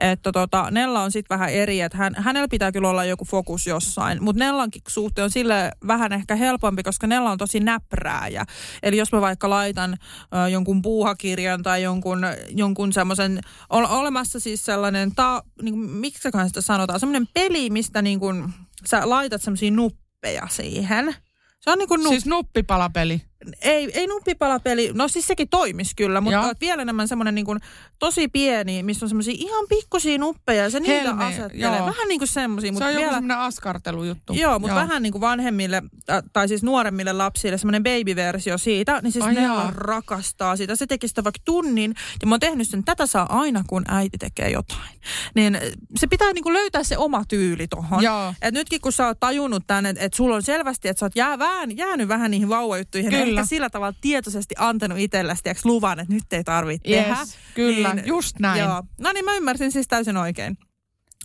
Että tota, Nella on sitten vähän eri, että hän, hänellä pitää kyllä olla joku fokus jossain. Mutta Nellankin suhteen on sille vähän ehkä helpompi, koska Nella on tosi näprääjä. Eli jos mä vaikka laitan ö, jonkun puuhakirjan tai jonkun, jonkun semmoisen, on olemassa siis sellainen, ta, niin kuin, miksi sitä sanotaan, semmoinen peli, mistä niin kuin, sä laitat semmoisia nuppeja siihen. Se on niin kuin Siis nuppipalapeli. Ei, ei nuppipalapeli, no siis sekin toimisi kyllä, mutta Joo. vielä enemmän semmoinen niin kuin tosi pieni, missä on semmoisia ihan pikkusia nuppeja ja se niitä Helme, asettelee. joo. Vähän niin kuin semmoisia, Se mutta on joku vielä... semmoinen askartelujuttu. Joo, mutta vähän niin kuin vanhemmille, tai siis nuoremmille lapsille semmoinen baby-versio siitä, niin siis Ai ne jaa. rakastaa sitä. Se teki sitä vaikka tunnin, ja mä oon tehnyt sen, tätä saa aina, kun äiti tekee jotain. Niin se pitää niin kuin löytää se oma tyyli tohon. Joo. Et nytkin kun sä oot tajunnut tän, että et sulla on selvästi, että sä oot jää, vähän, jäänyt vähän niihin vauvajuttuihin, ja Kyllä. ehkä sillä tavalla tietoisesti antanut itsellesi tiiäks, luvan, että nyt ei tarvitse Yes, tehdä. kyllä, just näin. Joo. No niin, mä ymmärsin siis täysin oikein.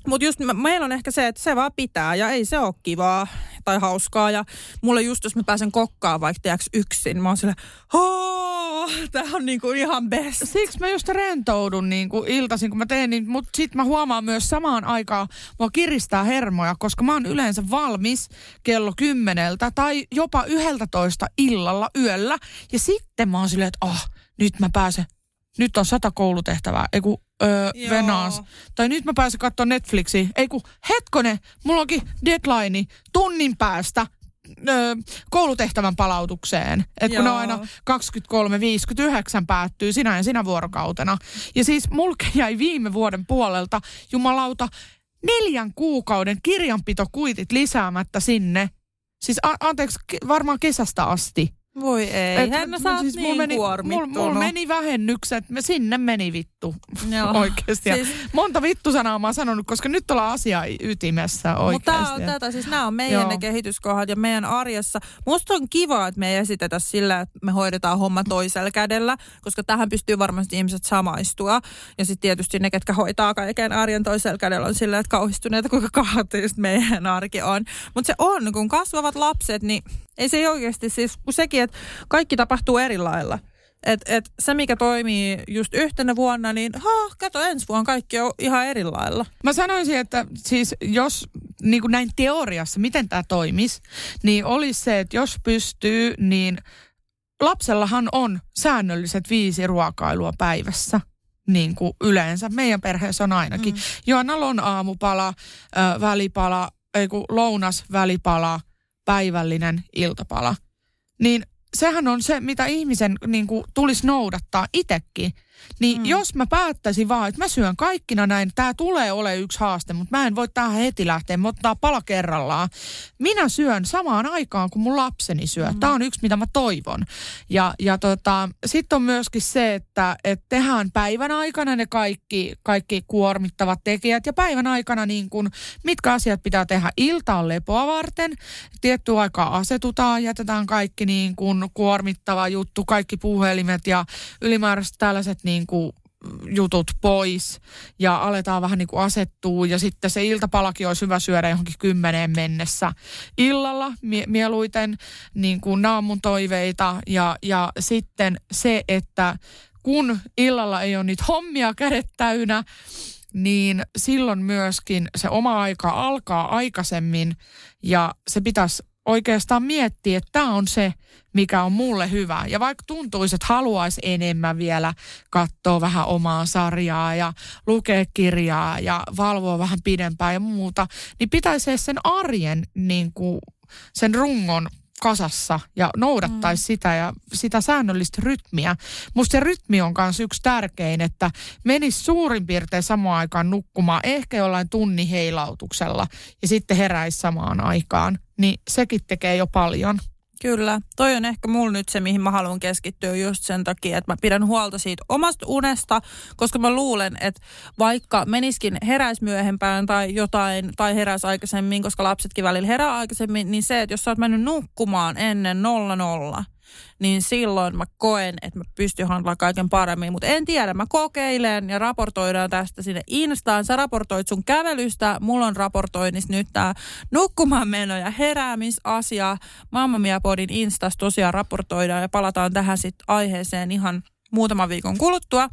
Mutta just me- meillä on ehkä se, että se vaan pitää ja ei se ole kivaa tai hauskaa. Ja mulle just, jos mä pääsen kokkaan vaikka tiiäks, yksin, mä oon silleen, "Hoo, tää on niinku ihan best. Siksi mä just rentoudun niin kuin iltaisin, kun mä teen, niin, mutta sit mä huomaan myös samaan aikaan, mua kiristää hermoja, koska mä oon yleensä valmis kello kymmeneltä tai jopa yhdeltä toista illalla yöllä. Ja sitten mä oon silleen, että oh, nyt mä pääsen, nyt on sata koulutehtävää, ei kun öö, Joo. venaas. Tai nyt mä pääsen katsomaan Netflixiä, ei kun hetkone, mulla onkin deadline tunnin päästä öö, koulutehtävän palautukseen. Että kun ne on aina 23.59 päättyy sinä ja sinä vuorokautena. Ja siis mulke jäi viime vuoden puolelta, jumalauta, neljän kuukauden kirjanpitokuitit lisäämättä sinne. Siis a- anteeksi, varmaan kesästä asti. Voi ei, Et- hän sä oot siis niin meni, kuormittunut. mulla, mulla meni vähennykset, me sinne meni vittu Joo. oikeasti. Siis-. Monta vittusanaa mä oon sanonut, koska nyt ollaan asia ytimessä Mutta oikeasti. tämä on tätä, siis nämä on meidän Joo. ne kehityskohdat ja meidän arjessa. Musta on kiva, että me ei esitetä sillä, että me hoidetaan homma toisella kädellä, koska tähän pystyy varmasti ihmiset samaistua. Ja sitten tietysti ne, ketkä hoitaa kaiken arjen toisella kädellä, on sillä, että kauhistuneita, kuinka kaoottista meidän arki on. Mutta se on, kun kasvavat lapset, niin ei se oikeasti siis, kun sekin, että kaikki tapahtuu eri lailla. Et, et se, mikä toimii just yhtenä vuonna, niin ha, kato ensi vuonna kaikki on ihan eri lailla. Mä sanoisin, että siis jos niin kuin näin teoriassa, miten tämä toimisi, niin olisi se, että jos pystyy, niin lapsellahan on säännölliset viisi ruokailua päivässä niin kuin yleensä. Meidän perheessä on ainakin. Mm. Joannalla on aamupala, äh, välipala, ei kun lounas, välipala, päivällinen, iltapala. Niin sehän on se, mitä ihmisen niin kuin, tulisi noudattaa itsekin. Niin mm. jos mä päättäisin vaan, että mä syön kaikkina näin, tämä tulee ole yksi haaste, mutta mä en voi tähän heti lähteä, mä ottaa pala kerrallaan. Minä syön samaan aikaan, kun mun lapseni syö. Mm. Tämä on yksi, mitä mä toivon. Ja, ja tota, sitten on myöskin se, että et tehdään päivän aikana ne kaikki, kaikki kuormittavat tekijät ja päivän aikana niin kun, mitkä asiat pitää tehdä iltaan lepoa varten. Tietty aikaa asetutaan, jätetään kaikki niin kun kuormittava juttu, kaikki puhelimet ja ylimääräiset tällaiset niin kuin jutut pois ja aletaan vähän niin kuin asettua. Ja sitten se iltapalakin olisi hyvä syödä johonkin kymmeneen mennessä. Illalla mie- mieluiten niin kuin nämä on mun toiveita ja, ja sitten se, että kun illalla ei ole niitä hommia kädet täynnä, niin silloin myöskin se oma aika alkaa aikaisemmin. Ja se pitäisi oikeastaan miettiä, että tämä on se, mikä on mulle hyvä. Ja vaikka tuntuisi, että haluaisi enemmän vielä katsoa vähän omaa sarjaa ja lukea kirjaa ja valvoa vähän pidempään ja muuta, niin pitäisi sen arjen niin kuin, sen rungon kasassa ja noudattaisi mm. sitä ja sitä säännöllistä rytmiä. Musta se rytmi on myös yksi tärkein, että menisi suurin piirtein samaan aikaan nukkumaan, ehkä jollain tunni heilautuksella ja sitten heräisi samaan aikaan. Niin sekin tekee jo paljon. Kyllä. Toi on ehkä mulla nyt se, mihin mä haluan keskittyä just sen takia, että mä pidän huolta siitä omasta unesta, koska mä luulen, että vaikka meniskin heräis myöhempään tai jotain, tai heräis aikaisemmin, koska lapsetkin välillä herää aikaisemmin, niin se, että jos sä oot mennyt nukkumaan ennen 00, niin silloin mä koen, että mä pystyn handlaamaan kaiken paremmin. Mutta en tiedä, mä kokeilen ja raportoidaan tästä sinne Instaan. Sä raportoit sun kävelystä, mulla on raportoinnissa nyt tää nukkumaan meno ja heräämisasia. Mamma Mia Podin Instas tosiaan raportoidaan ja palataan tähän sitten aiheeseen ihan muutaman viikon kuluttua.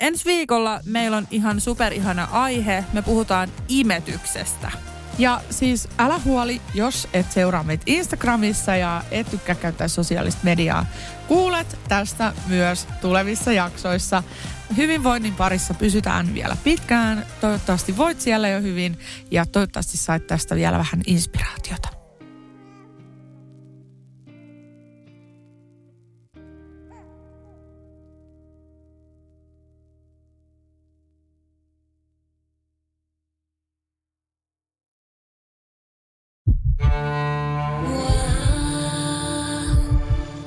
Ensi viikolla meillä on ihan superihana aihe. Me puhutaan imetyksestä. Ja siis älä huoli, jos et seuraa meitä Instagramissa ja et tykkää käyttää sosiaalista mediaa. Kuulet tästä myös tulevissa jaksoissa. Hyvinvoinnin parissa pysytään vielä pitkään. Toivottavasti voit siellä jo hyvin ja toivottavasti sait tästä vielä vähän inspiraatiota.